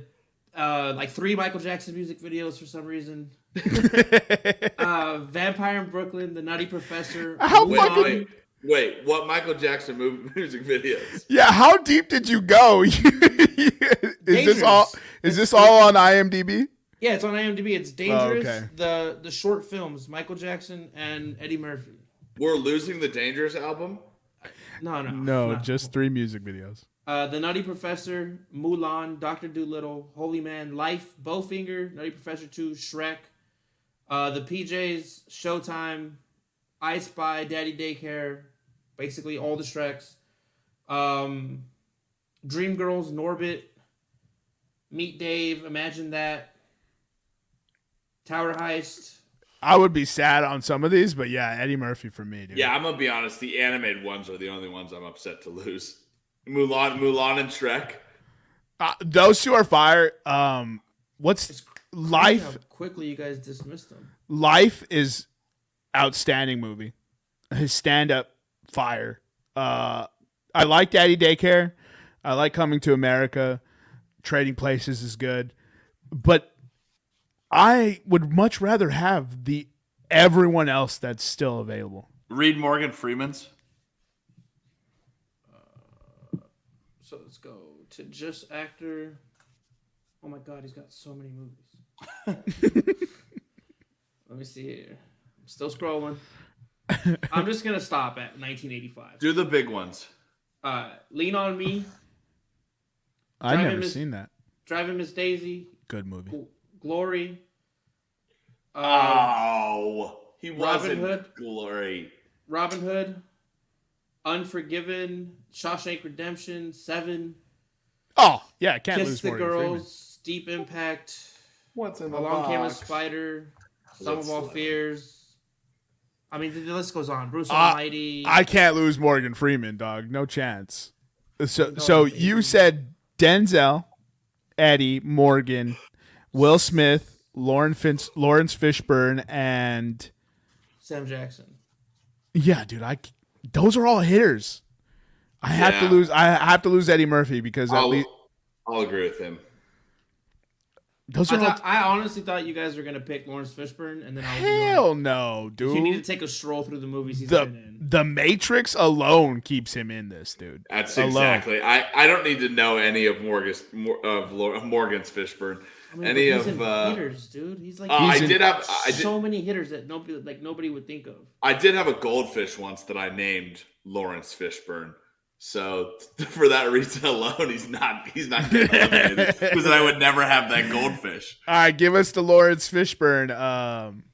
uh, like three Michael Jackson music videos for some reason. uh, Vampire in Brooklyn, The Nutty Professor. How Wait, fucking- wait, wait. What Michael Jackson move, music videos? Yeah, how deep did you go? is this all? Is this all on IMDb? Yeah, it's on IMDb. It's dangerous. Oh, okay. The the short films, Michael Jackson and Eddie Murphy. We're losing the Dangerous album. No, no, No, just three music videos. uh, the Nutty Professor, Mulan, Doctor Dolittle, Holy Man, Life, Bowfinger, Nutty Professor Two, Shrek, uh, the PJs, Showtime, I Spy, Daddy Daycare, basically all the Shreks, um, Dreamgirls, Norbit, Meet Dave, Imagine That, Tower Heist. I would be sad on some of these, but yeah, Eddie Murphy for me, dude. Yeah, I'm gonna be honest. The animated ones are the only ones I'm upset to lose. Mulan, Mulan, and Shrek. Uh, those two are fire. Um, what's life? How quickly you guys dismissed them. Life is outstanding movie. His stand up fire. Uh, I like Daddy Daycare. I like Coming to America. Trading Places is good, but I would much rather have the everyone else that's still available. Read Morgan Freeman's. So let's go to just actor. Oh my god, he's got so many movies. Let me see here. I'm still scrolling. I'm just gonna stop at 1985. Do the big ones. Uh, Lean on Me, I've never Miss- seen that. Driving Miss Daisy, Good movie. Glory. Uh, Oh, he Robin wasn't Hood? glory. Robin Hood, Unforgiven, Shawshank Redemption, Seven, Oh yeah, can't Kiss lose the Morgan Girls, Freeman. Deep Impact, What's in the Along Came a Spider, Some Let's of All slide. Fears. I mean, the the list goes on. Bruce Uh, Almighty. I can't lose Morgan Freeman, dog. No chance. So, No, so you said Denzel, Eddie, Morgan, Will Smith, Lauren Finch, Laurence Fishburne, and Sam Jackson. yeah, dude, I those are all hitters. I have to lose. I have to lose Eddie Murphy because at I'll, least I'll agree with him. Those I, are all, thought, I honestly thought you guys were gonna pick Laurence Fishburne, and then I was going, hell no, dude. You need to take a stroll through the movies he's the been in. the Matrix alone keeps him in this, dude. That's Alone. exactly. I, I don't need to know any of Morgan's of Morgan's Fishburne. I mean, any he's of in uh, hitters, dude. He's like uh, I He's in- did have I did so many hitters that nobody like nobody would think of. I did have a goldfish once that I named Laurence Fishburne. So for that reason alone, he's not he's not getting eliminated because I would never have that goldfish All right, give us the Laurence Fishburne um,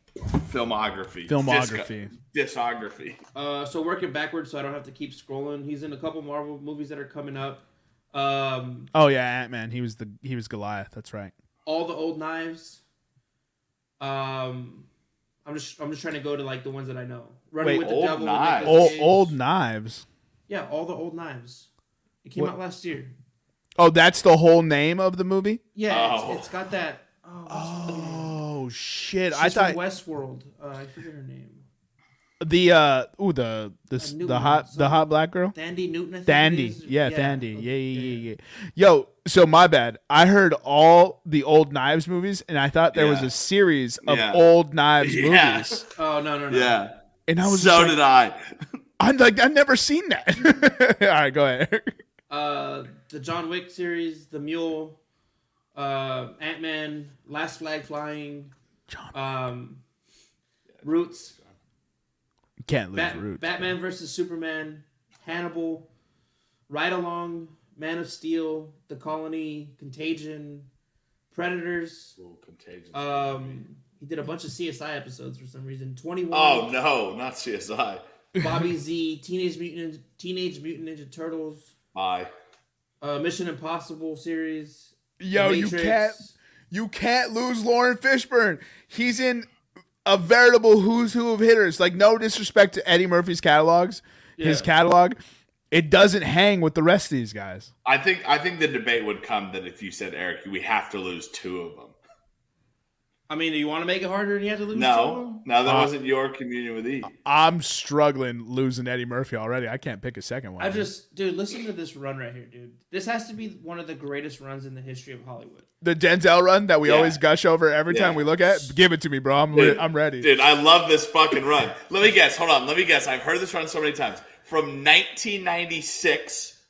filmography. filmography. Disco- discography. Uh, so working backwards, so I don't have to keep scrolling. He's in a couple Marvel movies that are coming up. Um, Oh yeah, Ant Man. He was the he was Goliath. That's right. All the old knives. Um, I'm just I'm just trying to go to like the ones that I know. Running Wait, with the Old devil. Knives? Old old knives. Yeah, all the old knives. It came What- out last year. Oh, that's the whole name of the movie. Yeah, Oh. it's, it's got that. Oh, what's her name? Oh shit! She's I thought from Westworld. Uh, I forget her name. the uh ooh the the the hot the hot black girl. Dandy Newton. I think it Dandy, is. yeah, Dandy, okay, yeah, yeah, yeah, yeah. Yo, so my bad. I heard all the old Knives movies, and I thought there was a series of Yeah. old Knives Yeah. movies, Oh no no no. Yeah. and I was so like, did I. I'm like, I've never seen that. all right, go ahead. Uh, the John Wick series, The Mule, uh, Ant Man, Last Flag Flying, John, um, Roots, can't lose Bat- roots. Batman versus Superman, Hannibal, Ride Along, Man of Steel, The Colony, Contagion, Predators. Ooh, contagion. Um, he did a bunch of CSI episodes for some reason. Twenty one. oh no, not CSI. Bobby Z, Teenage Mutant Teenage Mutant Ninja Turtles, Bye. uh, Mission Impossible series. Yo, you can't you can't lose Lauren Fishburne. He's in a veritable who's who of hitters. Like no disrespect to Eddie Murphy's catalogs, his catalog, it doesn't hang with the rest of these guys. I think I think the debate would come that if you said Eric, we have to lose two of them. I mean, do you want to make it harder and you have to lose two of No, them? no, that Uh, wasn't your communion with E. I'm struggling losing Eddie Murphy already. I can't pick a second one. I just, dude, listen to this run right here, dude. This has to be one of the greatest runs in the history of Hollywood. the Denzel run that we Yeah. always gush over every Yeah. time we look at. Give it to me, bro. I'm Dude, I'm ready. Dude, I love this fucking run. Let me guess. Hold on. Let me guess. I've heard this run so many times. From 1996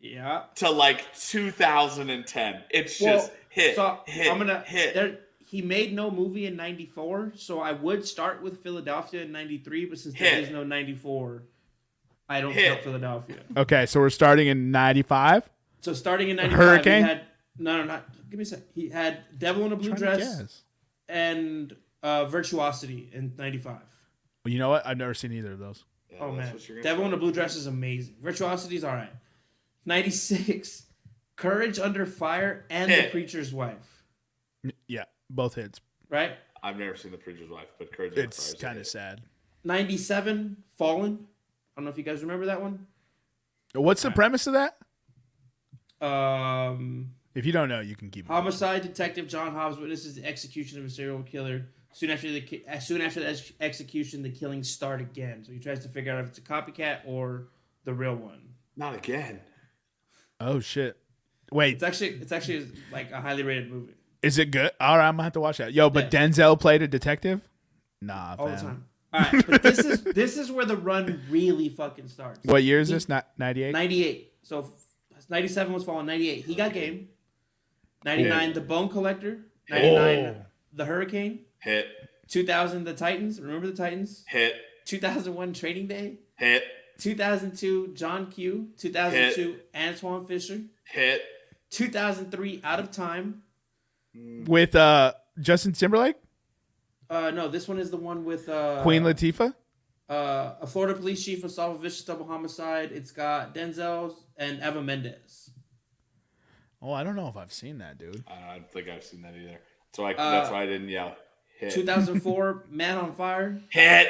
Yeah. to like 2010. It's Well, just hit, so hit, I'm gonna hit. There, he made no movie in '94, so I would start with Philadelphia in '93, but since there Hit. is no '94, I don't count Philadelphia. Okay, so we're starting in '95. So starting in '95, Hurricane? he had no, no, not. Give me a sec. He had Devil in a Blue Dress and uh, Virtuosity in '95. Well, you know what? I've never seen either of those. Yeah, Oh man, what you're Devil in say. a Blue Dress is amazing. Virtuosity's all right. Ninety six, Courage Under Fire and The Preacher's Wife. Yeah, both hits. Right. I've never seen The Preacher's Wife, but Courage on It's Fire is a kind of sad. Ninety seven, Fallen. I don't know if you guys remember that one. What's the premise of that? Um, If you don't know, you can keep. homicide detective John Hobbs witnesses the execution of a serial killer. Soon after the as soon after the ex- execution, the killings start again. So he tries to figure out if it's a copycat or the real one. Not again. Oh shit! Wait, It's actually it's actually like a highly rated movie is it good? All right, I'm gonna have to watch that. Yo, but Yeah. Denzel played a detective. Nah, all fam. the time. All right, but this is this is where the run really fucking starts. What year is this? Not 98. 98. So 97 was falling. 98. He got game. 99, The Bone Collector. 99, Oh. The Hurricane. Hit, 2000, The Titans. Remember the Titans? hit, 2001, Training Day. hit, 2002, John Q. 2002, Antwone Fisher. hit. 2003, Out of Time. with uh Justin Timberlake, Uh, no, this one is the one with uh, Queen Latifah. uh, a Florida police chief will solve a vicious double homicide. It's got Denzel and Eva Mendes. Oh, I don't know if I've seen that, dude. I don't think I've seen that either. So I, Uh, that's why I didn't yell. Hit. 2004, Man on Fire. Hit.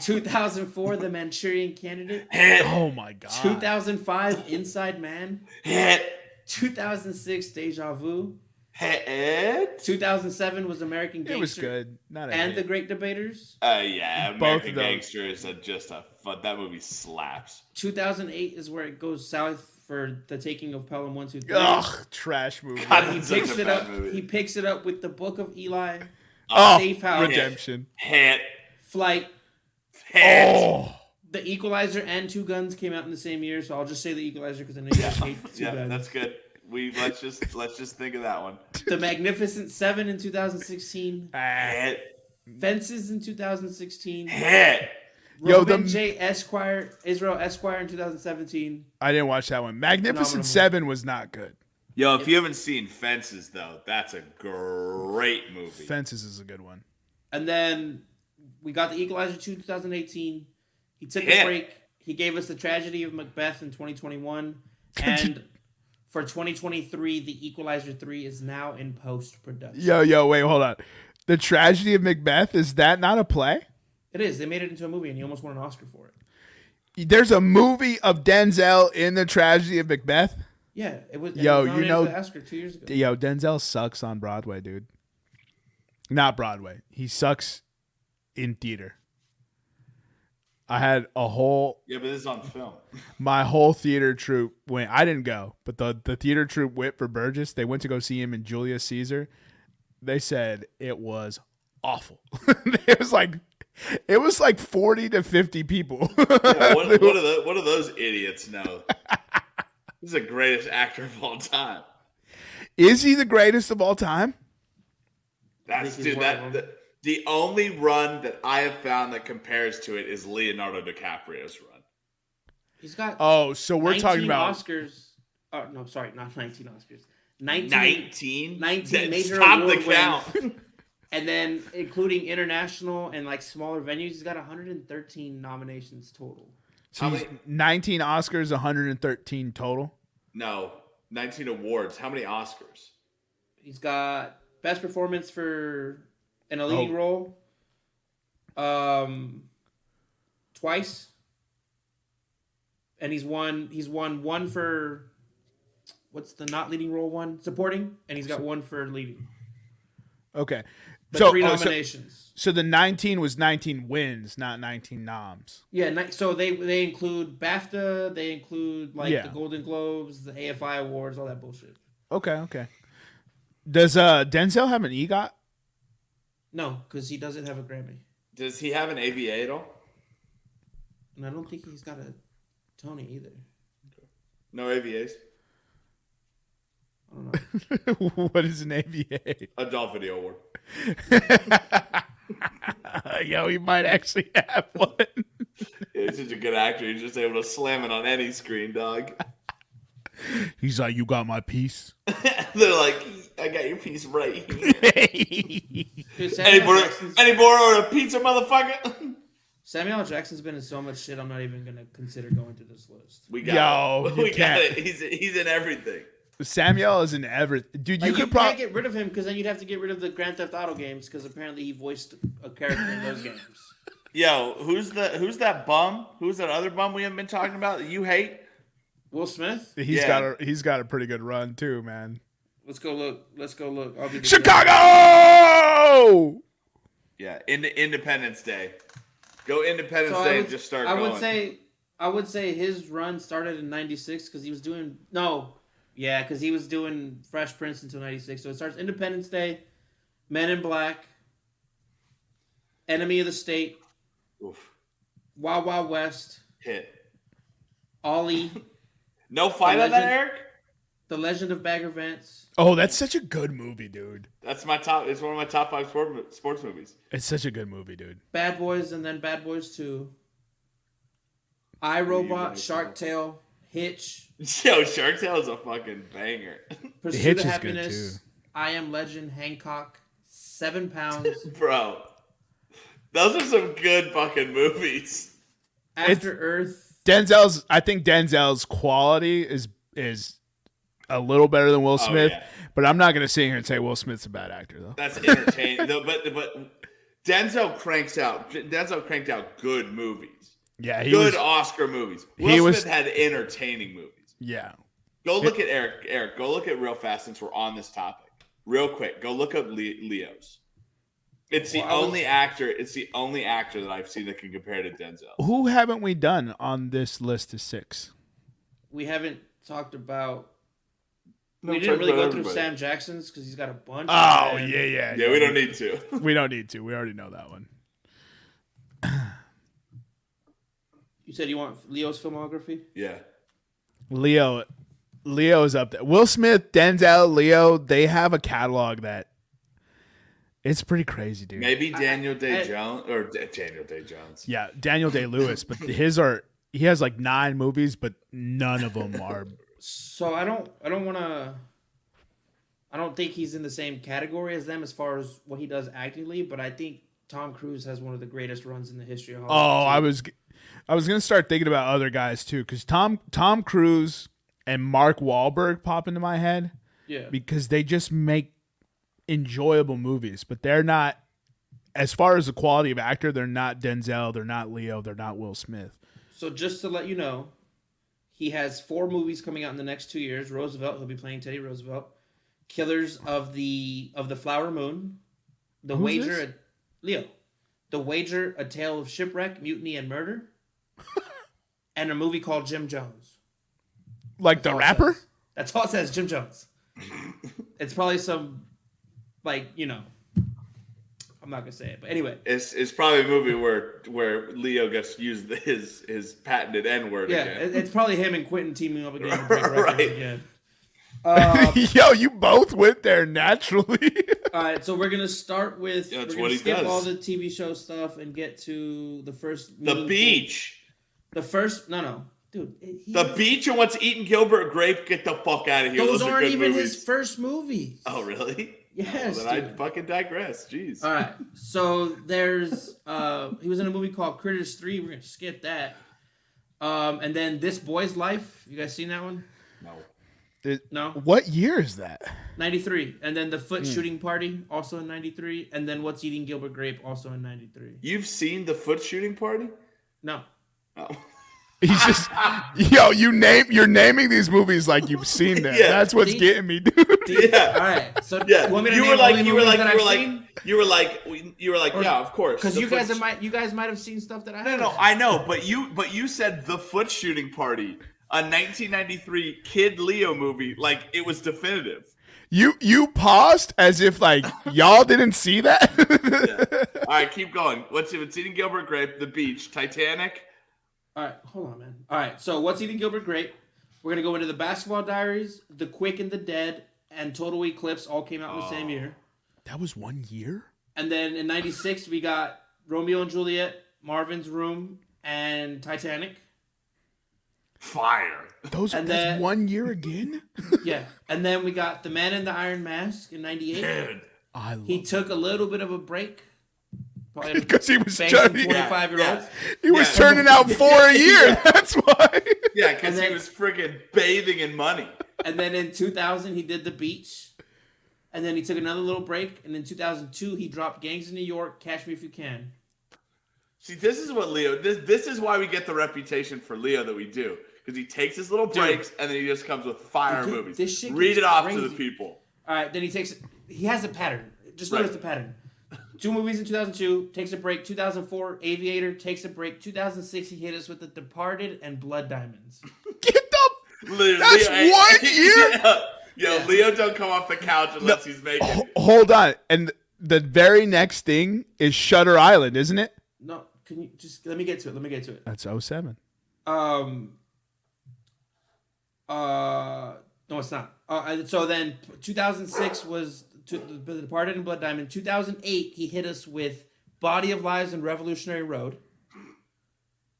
2004, The Manchurian Candidate. Hit. Oh my god. 2005, Inside Man. Hit. 2006, Deja Vu. Hit. 2007 was American Gangster. It was good. Not a And The. Great Debaters. Uh, yeah, Both American of those. Gangster is a, just a fun. That movie slaps. 2008 is where it goes south for the taking of Pelham One Two Three. Ugh, trash movie. God, He picks it up. movie. He picks it up with the Book of Eli, Oh, Safe House, redemption. Hit. Flight. Hit. Oh, The Equalizer and Two Guns came out in the same year, so I'll just say the Equalizer because I know you guys hate Two Yeah, Guns. that's good. We let's just let's just think of that one. The Magnificent Seven in 2016. Ah. Hit. Fences in 2016. Hit. Yo, Roman the- J. Esquire, Israel Esquire in 2017. I didn't watch that one. Magnificent Seven was not good. Yo, if you haven't seen Fences though, that's a great movie. Fences is a good one. And then we got the Equalizer 2 2018. He took Yeah. a break. He gave us the tragedy of Macbeth in 2021. And for 2023, the Equalizer 3 is now in post production. Yo, yo, wait, hold on. The tragedy of Macbeth is that not a play? It is. They made it into a movie and he almost won an Oscar for it. There's a movie of Denzel in the tragedy of Macbeth. Yeah, it was. it Yo, was you know- the Oscar two years ago. Yo, Denzel sucks on Broadway, dude. Not Broadway. He sucks in theater. I had a whole Yeah, but this is on film. my whole theater troupe went. I didn't go, but the the theater troupe went for Burgess. They went to go see him in Julius Caesar. They said it was awful. it was like it was like forty to fifty people. what, what, do the, what do those idiots know? He's the greatest actor of all time. Is he the greatest of all time? That's dude. That the, the only run that I have found that compares to it is Leonardo DiCaprio's run. He's got Oh, so we're talking about Oscars. Oh, no, sorry, not 19 Oscars. 19. Nineteen. 19 That- major Stop the count. wins. And then, including international and like smaller venues, he's got 113 nominations total. So How he's many- 19 Oscars, 113 total. No, nineteen awards. How many Oscars? He's got best performance for in a leading Oh. role, um, twice, and he's won. He's won one for what's the not leading role one supporting, and he's got one for leading. Okay. But so, three oh, so nominations. so the 19 was 19 wins, not 19 noms. Yeah, ni- so they they include BAFTA, they include like Yeah. the Golden Globes, the AFI awards, all that bullshit. Okay, okay. Does uh Denzel have an EGOT? No, because he doesn't have a Grammy, Does he have an AVA at all? and I don't think he's got a Tony either. No AVAs. I don't know. what is an AVA? Adult Video Award. Yo, he might actually have one. He's such a good actor. He's just able to slam it on any screen, dog. He's like, you got my piece. They're like, I got your piece right here. Any Samuel, more, Jackson's, any more or a pizza, motherfucker? Samuel Jackson's been in so much shit. I'm not even gonna consider going to this list. We got Yo, it. you We got can't. it. He's he's in everything. Samuel is in everything. Dude, you Like, you, could can't probably. get rid of him because then you'd have to get rid of the Grand Theft Auto games because apparently he voiced a character in those games. Yo, who's the who's that bum? Who's that other bum we haven't been talking about that you hate? Will Smith. He's Yeah. got a he's got a pretty good run too, man. Let's go look. Let's go look. I'll be the Chicago. Yeah, in Independence Day. Go Independence So Day I and just start I going. would say I would say his run started in '96 because he was doing no, yeah, because he was doing Fresh Prince until '96. So it starts Independence Day, Men in Black, Enemy of the State, Oof, Wild Wild West, hit. Ollie, No fight The on that, legend- Eric? The Legend of Bagger Vance. Oh, that's such a good movie, dude. That's my top. It's one of my top five sport, sports movies. It's such a good movie, dude. Bad Boys and then Bad Boys 2. I Robot, Shark Tale, Hitch, Yo, Shark Tale is a fucking banger, Pursuit Hitch of is good, too. I Am Legend, Hancock, Seven Pounds, bro. Those are some good fucking movies. After Earth. Denzel's I think Denzel's quality is is a little better than Will oh, Smith, Oh, yeah. but I'm not gonna sit here and say Will Smith's a bad actor though. That's entertaining. though, but but Denzel cranks out. Denzel cranked out good movies, Yeah, he good was. Oscar movies. Will he Smith was- had entertaining movies. Yeah, Go look at Eric. Eric, go look at real fast since we're on this topic. Real quick, go look up Le- Leo's. It's the Well, I was- only actor. It's the only actor that I've seen that can compare to Denzel. Who haven't we done on this list of six? We haven't talked about. No, we didn't really go about through. Sam Jackson's because he's got a bunch. Oh and- yeah, yeah, Yeah, we don't need to. We don't need to. We already know that one. You said you want Leo's filmography. yeah. Leo, Leo is up there. Will Smith, Denzel, Leo, they have a catalog that it's pretty crazy, dude. Maybe Daniel Day I- Jones or D- Daniel Day Jones. Yeah, Daniel Day Lewis, but his are he has like nine movies, but none of them are. So I don't. I don't want to. I don't think he's in the same category as them as far as what he does actingly, but I think Tom Cruise has one of the greatest runs in the history of Oh, Hollywood. I was, I was gonna start thinking about other guys too, because Tom Tom Cruise and Mark Wahlberg pop into my head yeah. because they just make enjoyable movies, but they're not. As far as the quality of actor, they're not Denzel, they're not Leo, they're not Will Smith. So just to let you know, he has four movies coming out in the next two years. Roosevelt, he'll be playing Teddy Roosevelt. Killers of the of the Flower Moon, The Who's Wager, this? Leo, The Wager, A Tale of Shipwreck, Mutiny, and Murder, and a movie called Jim Jones. Like the That's all it rapper? That's all it says, Jim Jones. it's probably some, like you know, I'm not gonna say it, but anyway, It's, it's probably a movie where where Leo gets used his his patented N word yeah, again. it's probably him and Quentin teaming up again to break records Right. again. Um, Yo, you both went there naturally. All right, so we're gonna start with Yeah, we're gonna skip does. all the TV show stuff and get to the first the meaningful- beach, The first no no dude. he- the beach, and what's eating Gilbert Grape? Get the fuck out of here! Those, are aren't good even movies. his first movies. Oh really? Yes, Well, then I fucking digress. Jeez. All right, so there's uh he was in a movie called Critters Three. We're gonna skip that. Um, and then This Boy's Life. You guys seen that one? No. No, what year is that? ninety three. And then The Foot Hmm. Shooting Party, also in ninety three. And then What's Eating Gilbert Grape, also in ninety three. You've seen the foot shooting party? No, Oh. He's just yo. You name you're naming these movies like you've seen them. Yeah. That's what's See? getting me, dude. Yeah. All right, so Yeah. you, want me to You were like you were like you were like you were like you were like yeah, of course. Because you foot guys sh- might you guys might have seen stuff that I No, haven't. no, I know, but you but you said the foot shooting party, a 1993 kid Leo movie, like it was definitive. You you paused as if like y'all didn't see that. All right, keep going. What's it? It's eating Gilbert Grape, The Beach, Titanic. All right, hold on, man. All right, so what's eating Gilbert great? We're gonna go into the Basketball Diaries, The Quick and the Dead, and Total Eclipse. All came out in the same Oh. year. that was one year. And then in '96 we got Romeo and Juliet, Marvin's Room, and Titanic. Fire. Those And that's then- one year again. Yeah, and then we got The Man in the Iron Mask in '98. Dude. I love He took a little bit of a break. Probably because he was turning, 25 year olds. he was Yeah. turning out four a year. Yeah. That's why. Yeah, because he was friggin' bathing in money. And then in 2000, he did The Beach. And then he took another little break. And in 2002, he dropped Gangs in New York, Catch Me If You Can. See, this is what Leo. This this is why we get the reputation for Leo that we do. Because he takes his little breaks and then he just comes with fire Dude, movies. shit Read gets it off to the people. All right, then he takes. He has a pattern. Just Right. notice the pattern. Two movies in 2002, takes a break. 2004, Aviator, takes a break. 2006, he hit us with The Departed and Blood Diamonds. Get the Leo, That's Leo- one year? Yeah. Yo, Yeah. Leo don't come off the couch unless he's making. Ho- hold on. And the very next thing is Shutter Island, isn't it? No, can you just let me get to it? Let me get to it. That's 07. Um. Uh. No, it's not. Uh, so then, 2006 was to, The Departed and Blood Diamond. 2008, he hit us with Body of Lies and Revolutionary Road.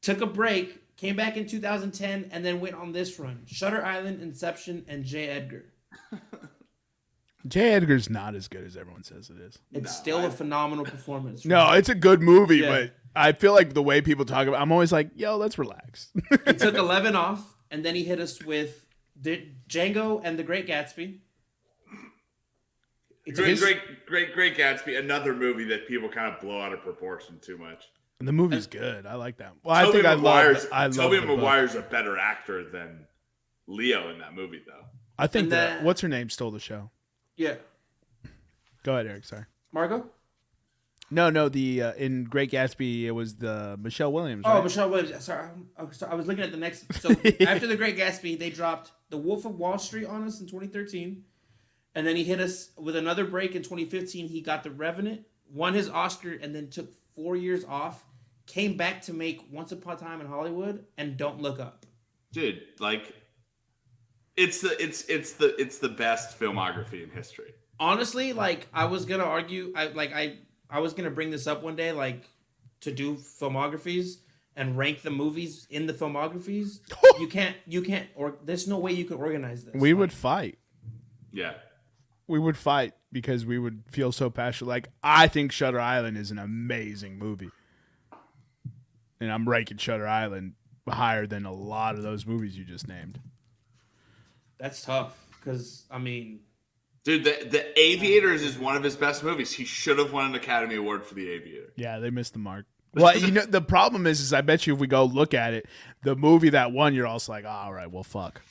Took a break, came back in 2010, and then went on this run: Shutter Island, Inception, and J. Edgar. J. Edgar's not as good as everyone says it is. It's No, still I- a phenomenal performance. No, it's a good movie, Yeah. but I feel like the way people talk about it, I'm always like, yo, let's relax. He took 11 off, and then he hit us with the Django and The Great Gatsby. He took Great, his- great, great, great Gatsby. Another movie that people kind of blow out of proportion too much. And the movie's good. I like that. Well, I Tobey think I love. Maguire's, I love. Tobey the book. Maguire's a better actor than Leo in that movie, though. I think And that then- what's her name stole the show. Yeah. Go ahead, Eric. Sorry. Margot? No, no. The uh, in Great Gatsby, it was the Michelle Williams. Oh, right? Michelle Williams. Sorry, I'm- I'm sorry, I was looking at the next. So after The Great Gatsby, they dropped The Wolf of Wall Street on us in 2013, and then he hit us with another break in 2015. He got The Revenant, won his Oscar, and then took four years off. Came back to make Once Upon a Time in Hollywood and Don't Look Up. dude. Like, it's the it's it's the it's the best filmography in history. honestly like i was gonna argue i like i i was gonna bring this up one day like to do filmographies and rank the movies in the filmographies you can't you can't or there's no way you could organize this we Like, would fight. Yeah, We would fight because we would feel so passionate. Like I think Shutter Island is an amazing movie, and I'm ranking Shutter Island higher than a lot of those movies you just named. that's tough because i mean dude. The the Aviators is one of his best movies. He should have won an Academy Award for the Aviator. Yeah, they missed the mark. Well, you know the problem is, is I bet you if we go look at it, the movie that won, you're also like, oh, all right, well, fuck.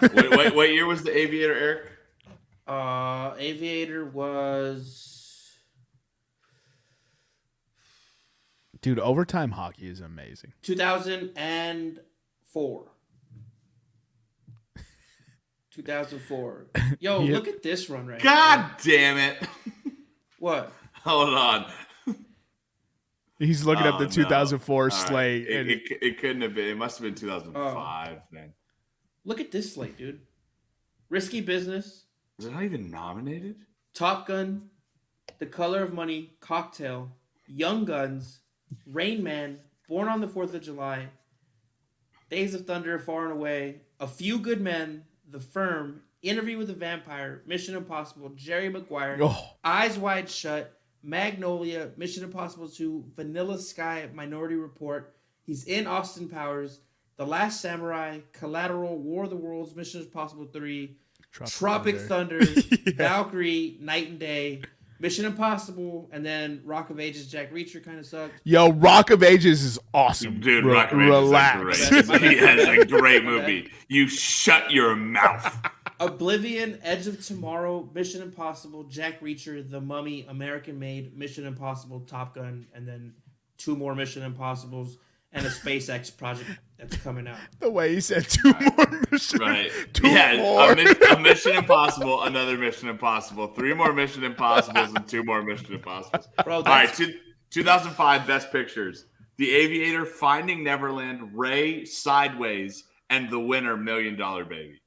wait, wait, what year was the Aviator, Eric? Uh aviator was Dude, overtime hockey is amazing. 2004 2004 yo Yeah. look at this run right now. God here. damn it! what Hold on. He's looking up Oh, the 2004 All right. slate, It, and it, it couldn't have been. It must have been 2005 then. Look at this slate, dude. Risky Business, Was it not even nominated? Top Gun, The Color of Money, Cocktail, Young Guns, Rain Man, Born on the Fourth of July, Days of Thunder, Far and Away, A Few Good Men, The Firm, Interview with the Vampire, Mission Impossible, Jerry Maguire, oh, Eyes Wide Shut, Magnolia, Mission Impossible 2, Vanilla Sky, Minority Report. He's in Austin Powers, The Last Samurai, Collateral, War of the Worlds, Mission Impossible 3, Tropic Thunder, Yeah. Valkyrie, Knight and Day, Mission Impossible, and then Rock of Ages, Jack Reacher kind of sucked. Yo, Rock of Ages is awesome. Dude, Re- Rock of Ages relax. is great. he has a great movie. You shut your mouth. Oblivion, Edge of Tomorrow, Mission Impossible, Jack Reacher, The Mummy, American Made, Mission Impossible, Top Gun, and then two more Mission Impossibles and a SpaceX project that's coming out. the way he said two more missions. Right. Two yeah, more. A, mi- a Mission Impossible, another Mission Impossible, three more Mission Impossibles, and two more Mission Impossibles. Bro, All right, two, 2005 Best Pictures: The Aviator, Finding Neverland, Ray, Sideways, and the winner, Million Dollar Baby.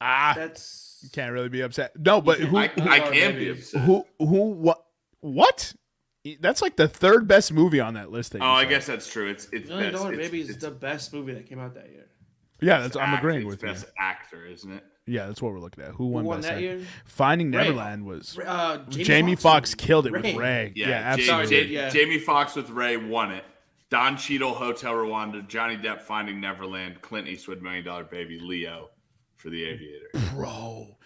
ah, that's can't really be upset. No, but who, I, Who I are can be upset. who, who, what, what? That's like the third best movie on that list. That you Oh, I guess that's true. It's it's Million best. Dollar it's- Baby is it's the best movie that came out that year. Yeah, that's. I'm act- agreeing it's with you. best actor, isn't it? Yeah, that's what we're looking at. Who Who won, won that actor? year? Finding Ray. Neverland was Uh, Jamie, Foxx Foxx and killed it with Ray. Ray. Yeah, Yeah, absolutely. Sorry, Ja- yeah. Jamie Foxx with Ray won it. Don Cheadle, Hotel Rwanda, Johnny Depp, Finding Neverland, Clint Eastwood, Million Dollar Baby, Leo for The Aviator. Bro,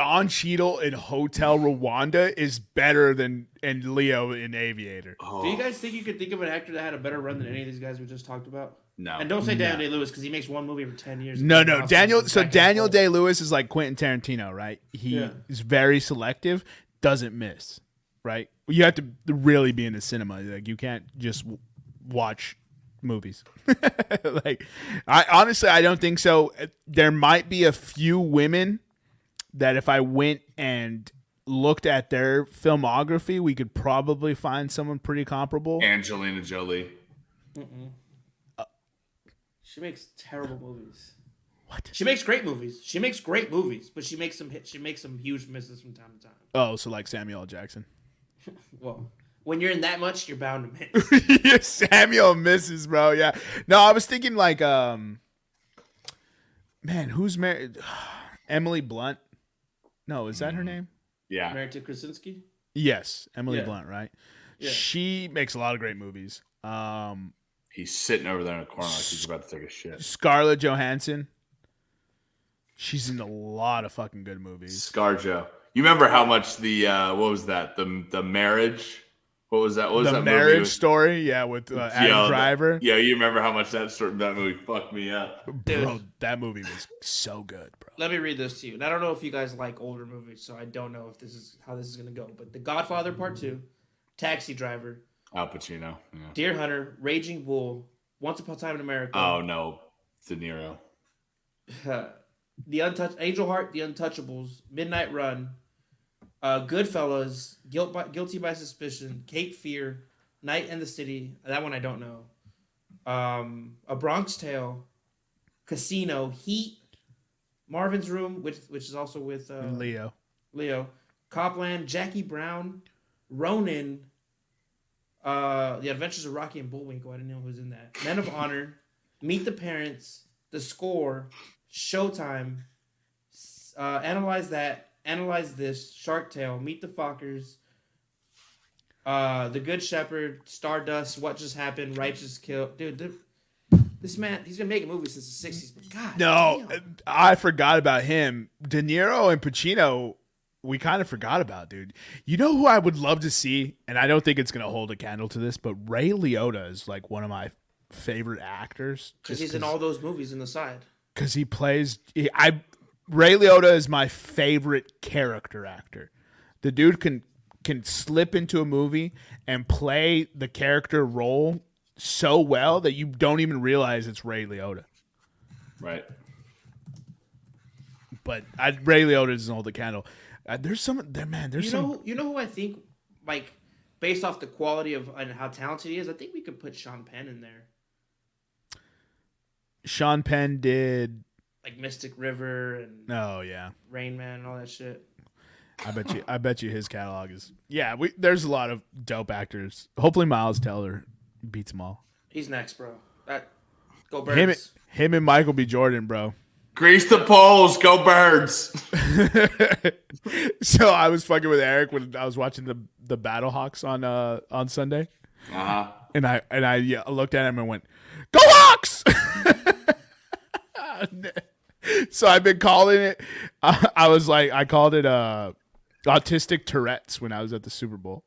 Don Cheadle in Hotel Rwanda is better than and Leo in Aviator. Oh, Do you guys think you could think of an actor that had a better run than any of these guys we just talked about? no. And don't say Daniel Day Lewis because he makes one movie every ten years. No, no, Awesome. Daniel. So Daniel. Day Lewis is like Quentin Tarantino, right? He Yeah. is very selective, doesn't miss, right? You have to really be in the cinema. Like you can't just w- watch movies. like I honestly, I don't think so. There might be a few women that if I went and looked at their filmography, we could probably find someone pretty comparable. Angelina Jolie. She makes terrible movies. What? She makes great movies. She makes great movies, but she makes some hit. She makes some huge misses from time to time. Oh, so like Samuel L. Jackson. Well, when you're in that much, you're bound to miss. Yeah, Samuel misses, bro. Yeah. No, I was thinking like, um, man, who's married? Emily Blunt. No, is that her name? Yeah. Married to Krasinski. Yes, Emily Yeah. Blunt. Right. Yeah. She makes a lot of great movies. Um, He's sitting over there in the corner like he's about to take a shit. Scarlett Johansson. She's in a lot of fucking good movies. Scarjo. You remember how much the uh what was that? The the marriage? What was that? What was The that Marriage movie? Story, yeah, with uh, Adam Yeah, the- Driver. Yeah, you remember how much that sort that movie fucked me up. Dude. Bro, that movie was so good, bro. Let me read this to you. And I don't know if you guys like older movies, so I don't know if this is how this is gonna go. But The Godfather Part Two, Taxi Driver, Al Pacino. Yeah. Deer Hunter, Raging Bull, Once Upon a Time in America. Oh no, De Niro. the Untouch Angel Heart, The Untouchables, Midnight Run, uh, Goodfellas, Guilt by, Guilty by Suspicion, Cape Fear, Night in the City. That one I don't know. Um, A Bronx Tale, Casino, Heat, Marvin's Room, which which is also with uh, Leo. Leo, Copland, Jackie Brown, Ronin, uh, The Adventures of Rocky and Bullwinkle. I didn't know who was in that. Men of Honor, Meet the Parents, The Score, Showtime, uh, Analyze That, Analyze This, Shark Tale, Meet the Fockers, uh, The Good Shepherd, Stardust, What Just Happened, Righteous Kill. Dude, th- this man, he's been making movies since the 60s, but God. No, damn. I forgot about him. De Niro and Pacino, we kind of forgot about, dude. You know who I would love to see, and I don't think it's going to hold a candle to this, but Ray Liotta is like one of my favorite actors. Because he's in all those movies in the side. because he plays. He, I Ray Liotta is my favorite character actor. The dude can can slip into a movie and play the character role so well that you don't even realize it's Ray Liotta. Right. But I, Ray Liotta doesn't hold the candle. Uh, there's some there, man. There's you some. you know who I think, like, based off the quality of and how talented he is, I think we could put Sean Penn in there, Sean Penn did. Like Mystic River and Oh yeah, Rain Man and all that shit. I bet you. I bet you his catalog is. Yeah, we there's a lot of dope actors. Hopefully, Miles Teller beats them all. He's next, bro. That go Him, Birds. him and Michael B. Jordan, bro. Grease the poles, go birds. so I was fucking with Eric when I was watching the the Battlehawks on uh on Sunday, Uh huh. and I and I yeah, looked at him and went, "Go Hawks!" so I've been calling it. I, I was like, I called it uh autistic Tourette's when I was at the Super Bowl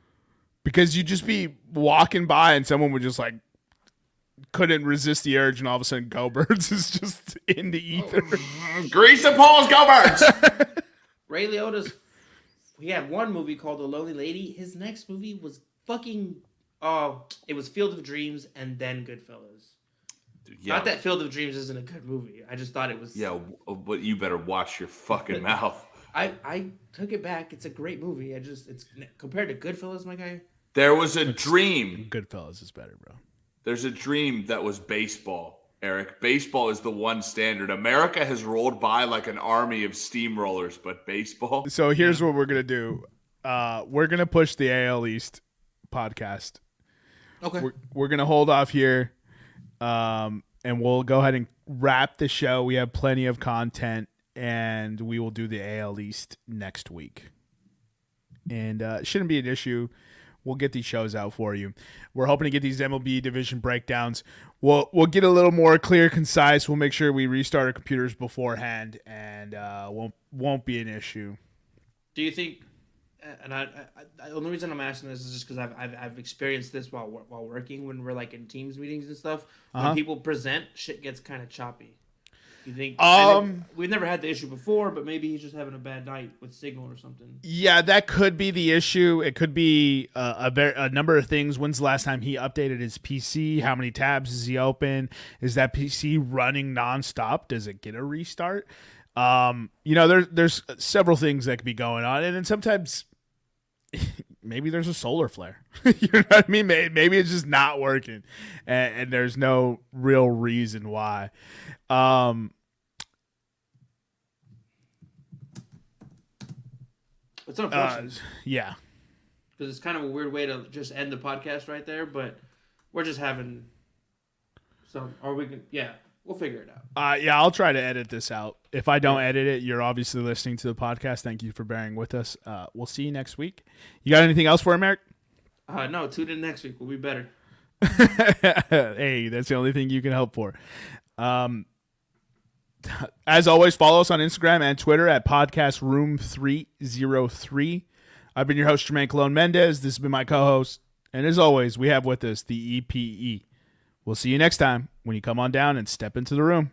because you'd just be walking by and someone would just like couldn't resist the urge, and all of a sudden, Go Birds is just in the ether. Grease the poles, go birds. Ray Liotta's. He had one movie called The Lonely Lady. His next movie was fucking. Oh, it was Field of Dreams and then Goodfellas. Yeah, Not that Field of Dreams isn't a good movie. I just thought it was. yeah, but you better watch your fucking mouth. I I took it back. It's a great movie. I just it's compared to Goodfellas, my guy. There was a dream. Goodfellas is better, bro. There's a dream that was baseball, Eric. Baseball is the one standard. America has rolled by like an army of steamrollers, but baseball. So here's what we're gonna do. Uh, we're gonna push the AL East podcast. Okay. We're, we're gonna hold off here, um, and we'll go ahead and wrap the show. We have plenty of content, and we will do the AL East next week. And uh, it shouldn't be an issue. We'll get these shows out for you. We're hoping to get these MLB division breakdowns. We'll we'll get a little more clear, concise. We'll make sure we restart our computers beforehand, and uh, won't won't be an issue. Do you think? And I, I, I the only reason I'm asking this is just because I've, I've I've experienced this while while working when we're like in teams meetings and stuff. Uh-huh. When people present, shit gets kind of choppy. You think? Um, never- we've never had the issue before, but maybe he's just having a bad night with signal or something. Yeah, that could be the issue. It could be uh, a ver- a number of things. When's the last time he updated his PC? How many tabs is he open? Is that PC running nonstop? Does it get a restart? Um, you know, there's there's several things that could be going on, and then sometimes maybe there's a solar flare. you know what I mean? Maybe, it's just not working, and, and there's no real reason why. Um, It's uh, unfortunate yeah. because it's kind of a weird way to just end the podcast right there. But we're just having some, or we yeah, we'll figure it out. Uh, yeah, I'll try to edit this out. If I don't edit it, you're obviously listening to the podcast. Thank you for bearing with us. Uh, we'll see you next week. You got anything else for him, Eric? Uh, no, tune in next week. We'll be better. hey, that's the only thing you can help for. Um, as always, follow us on Instagram and Twitter at Podcast Room 303. I've been your host, Jermaine Colon Mendez. This has been my co host. And as always, we have with us the EPE. We'll see you next time when you come on down and step into the room.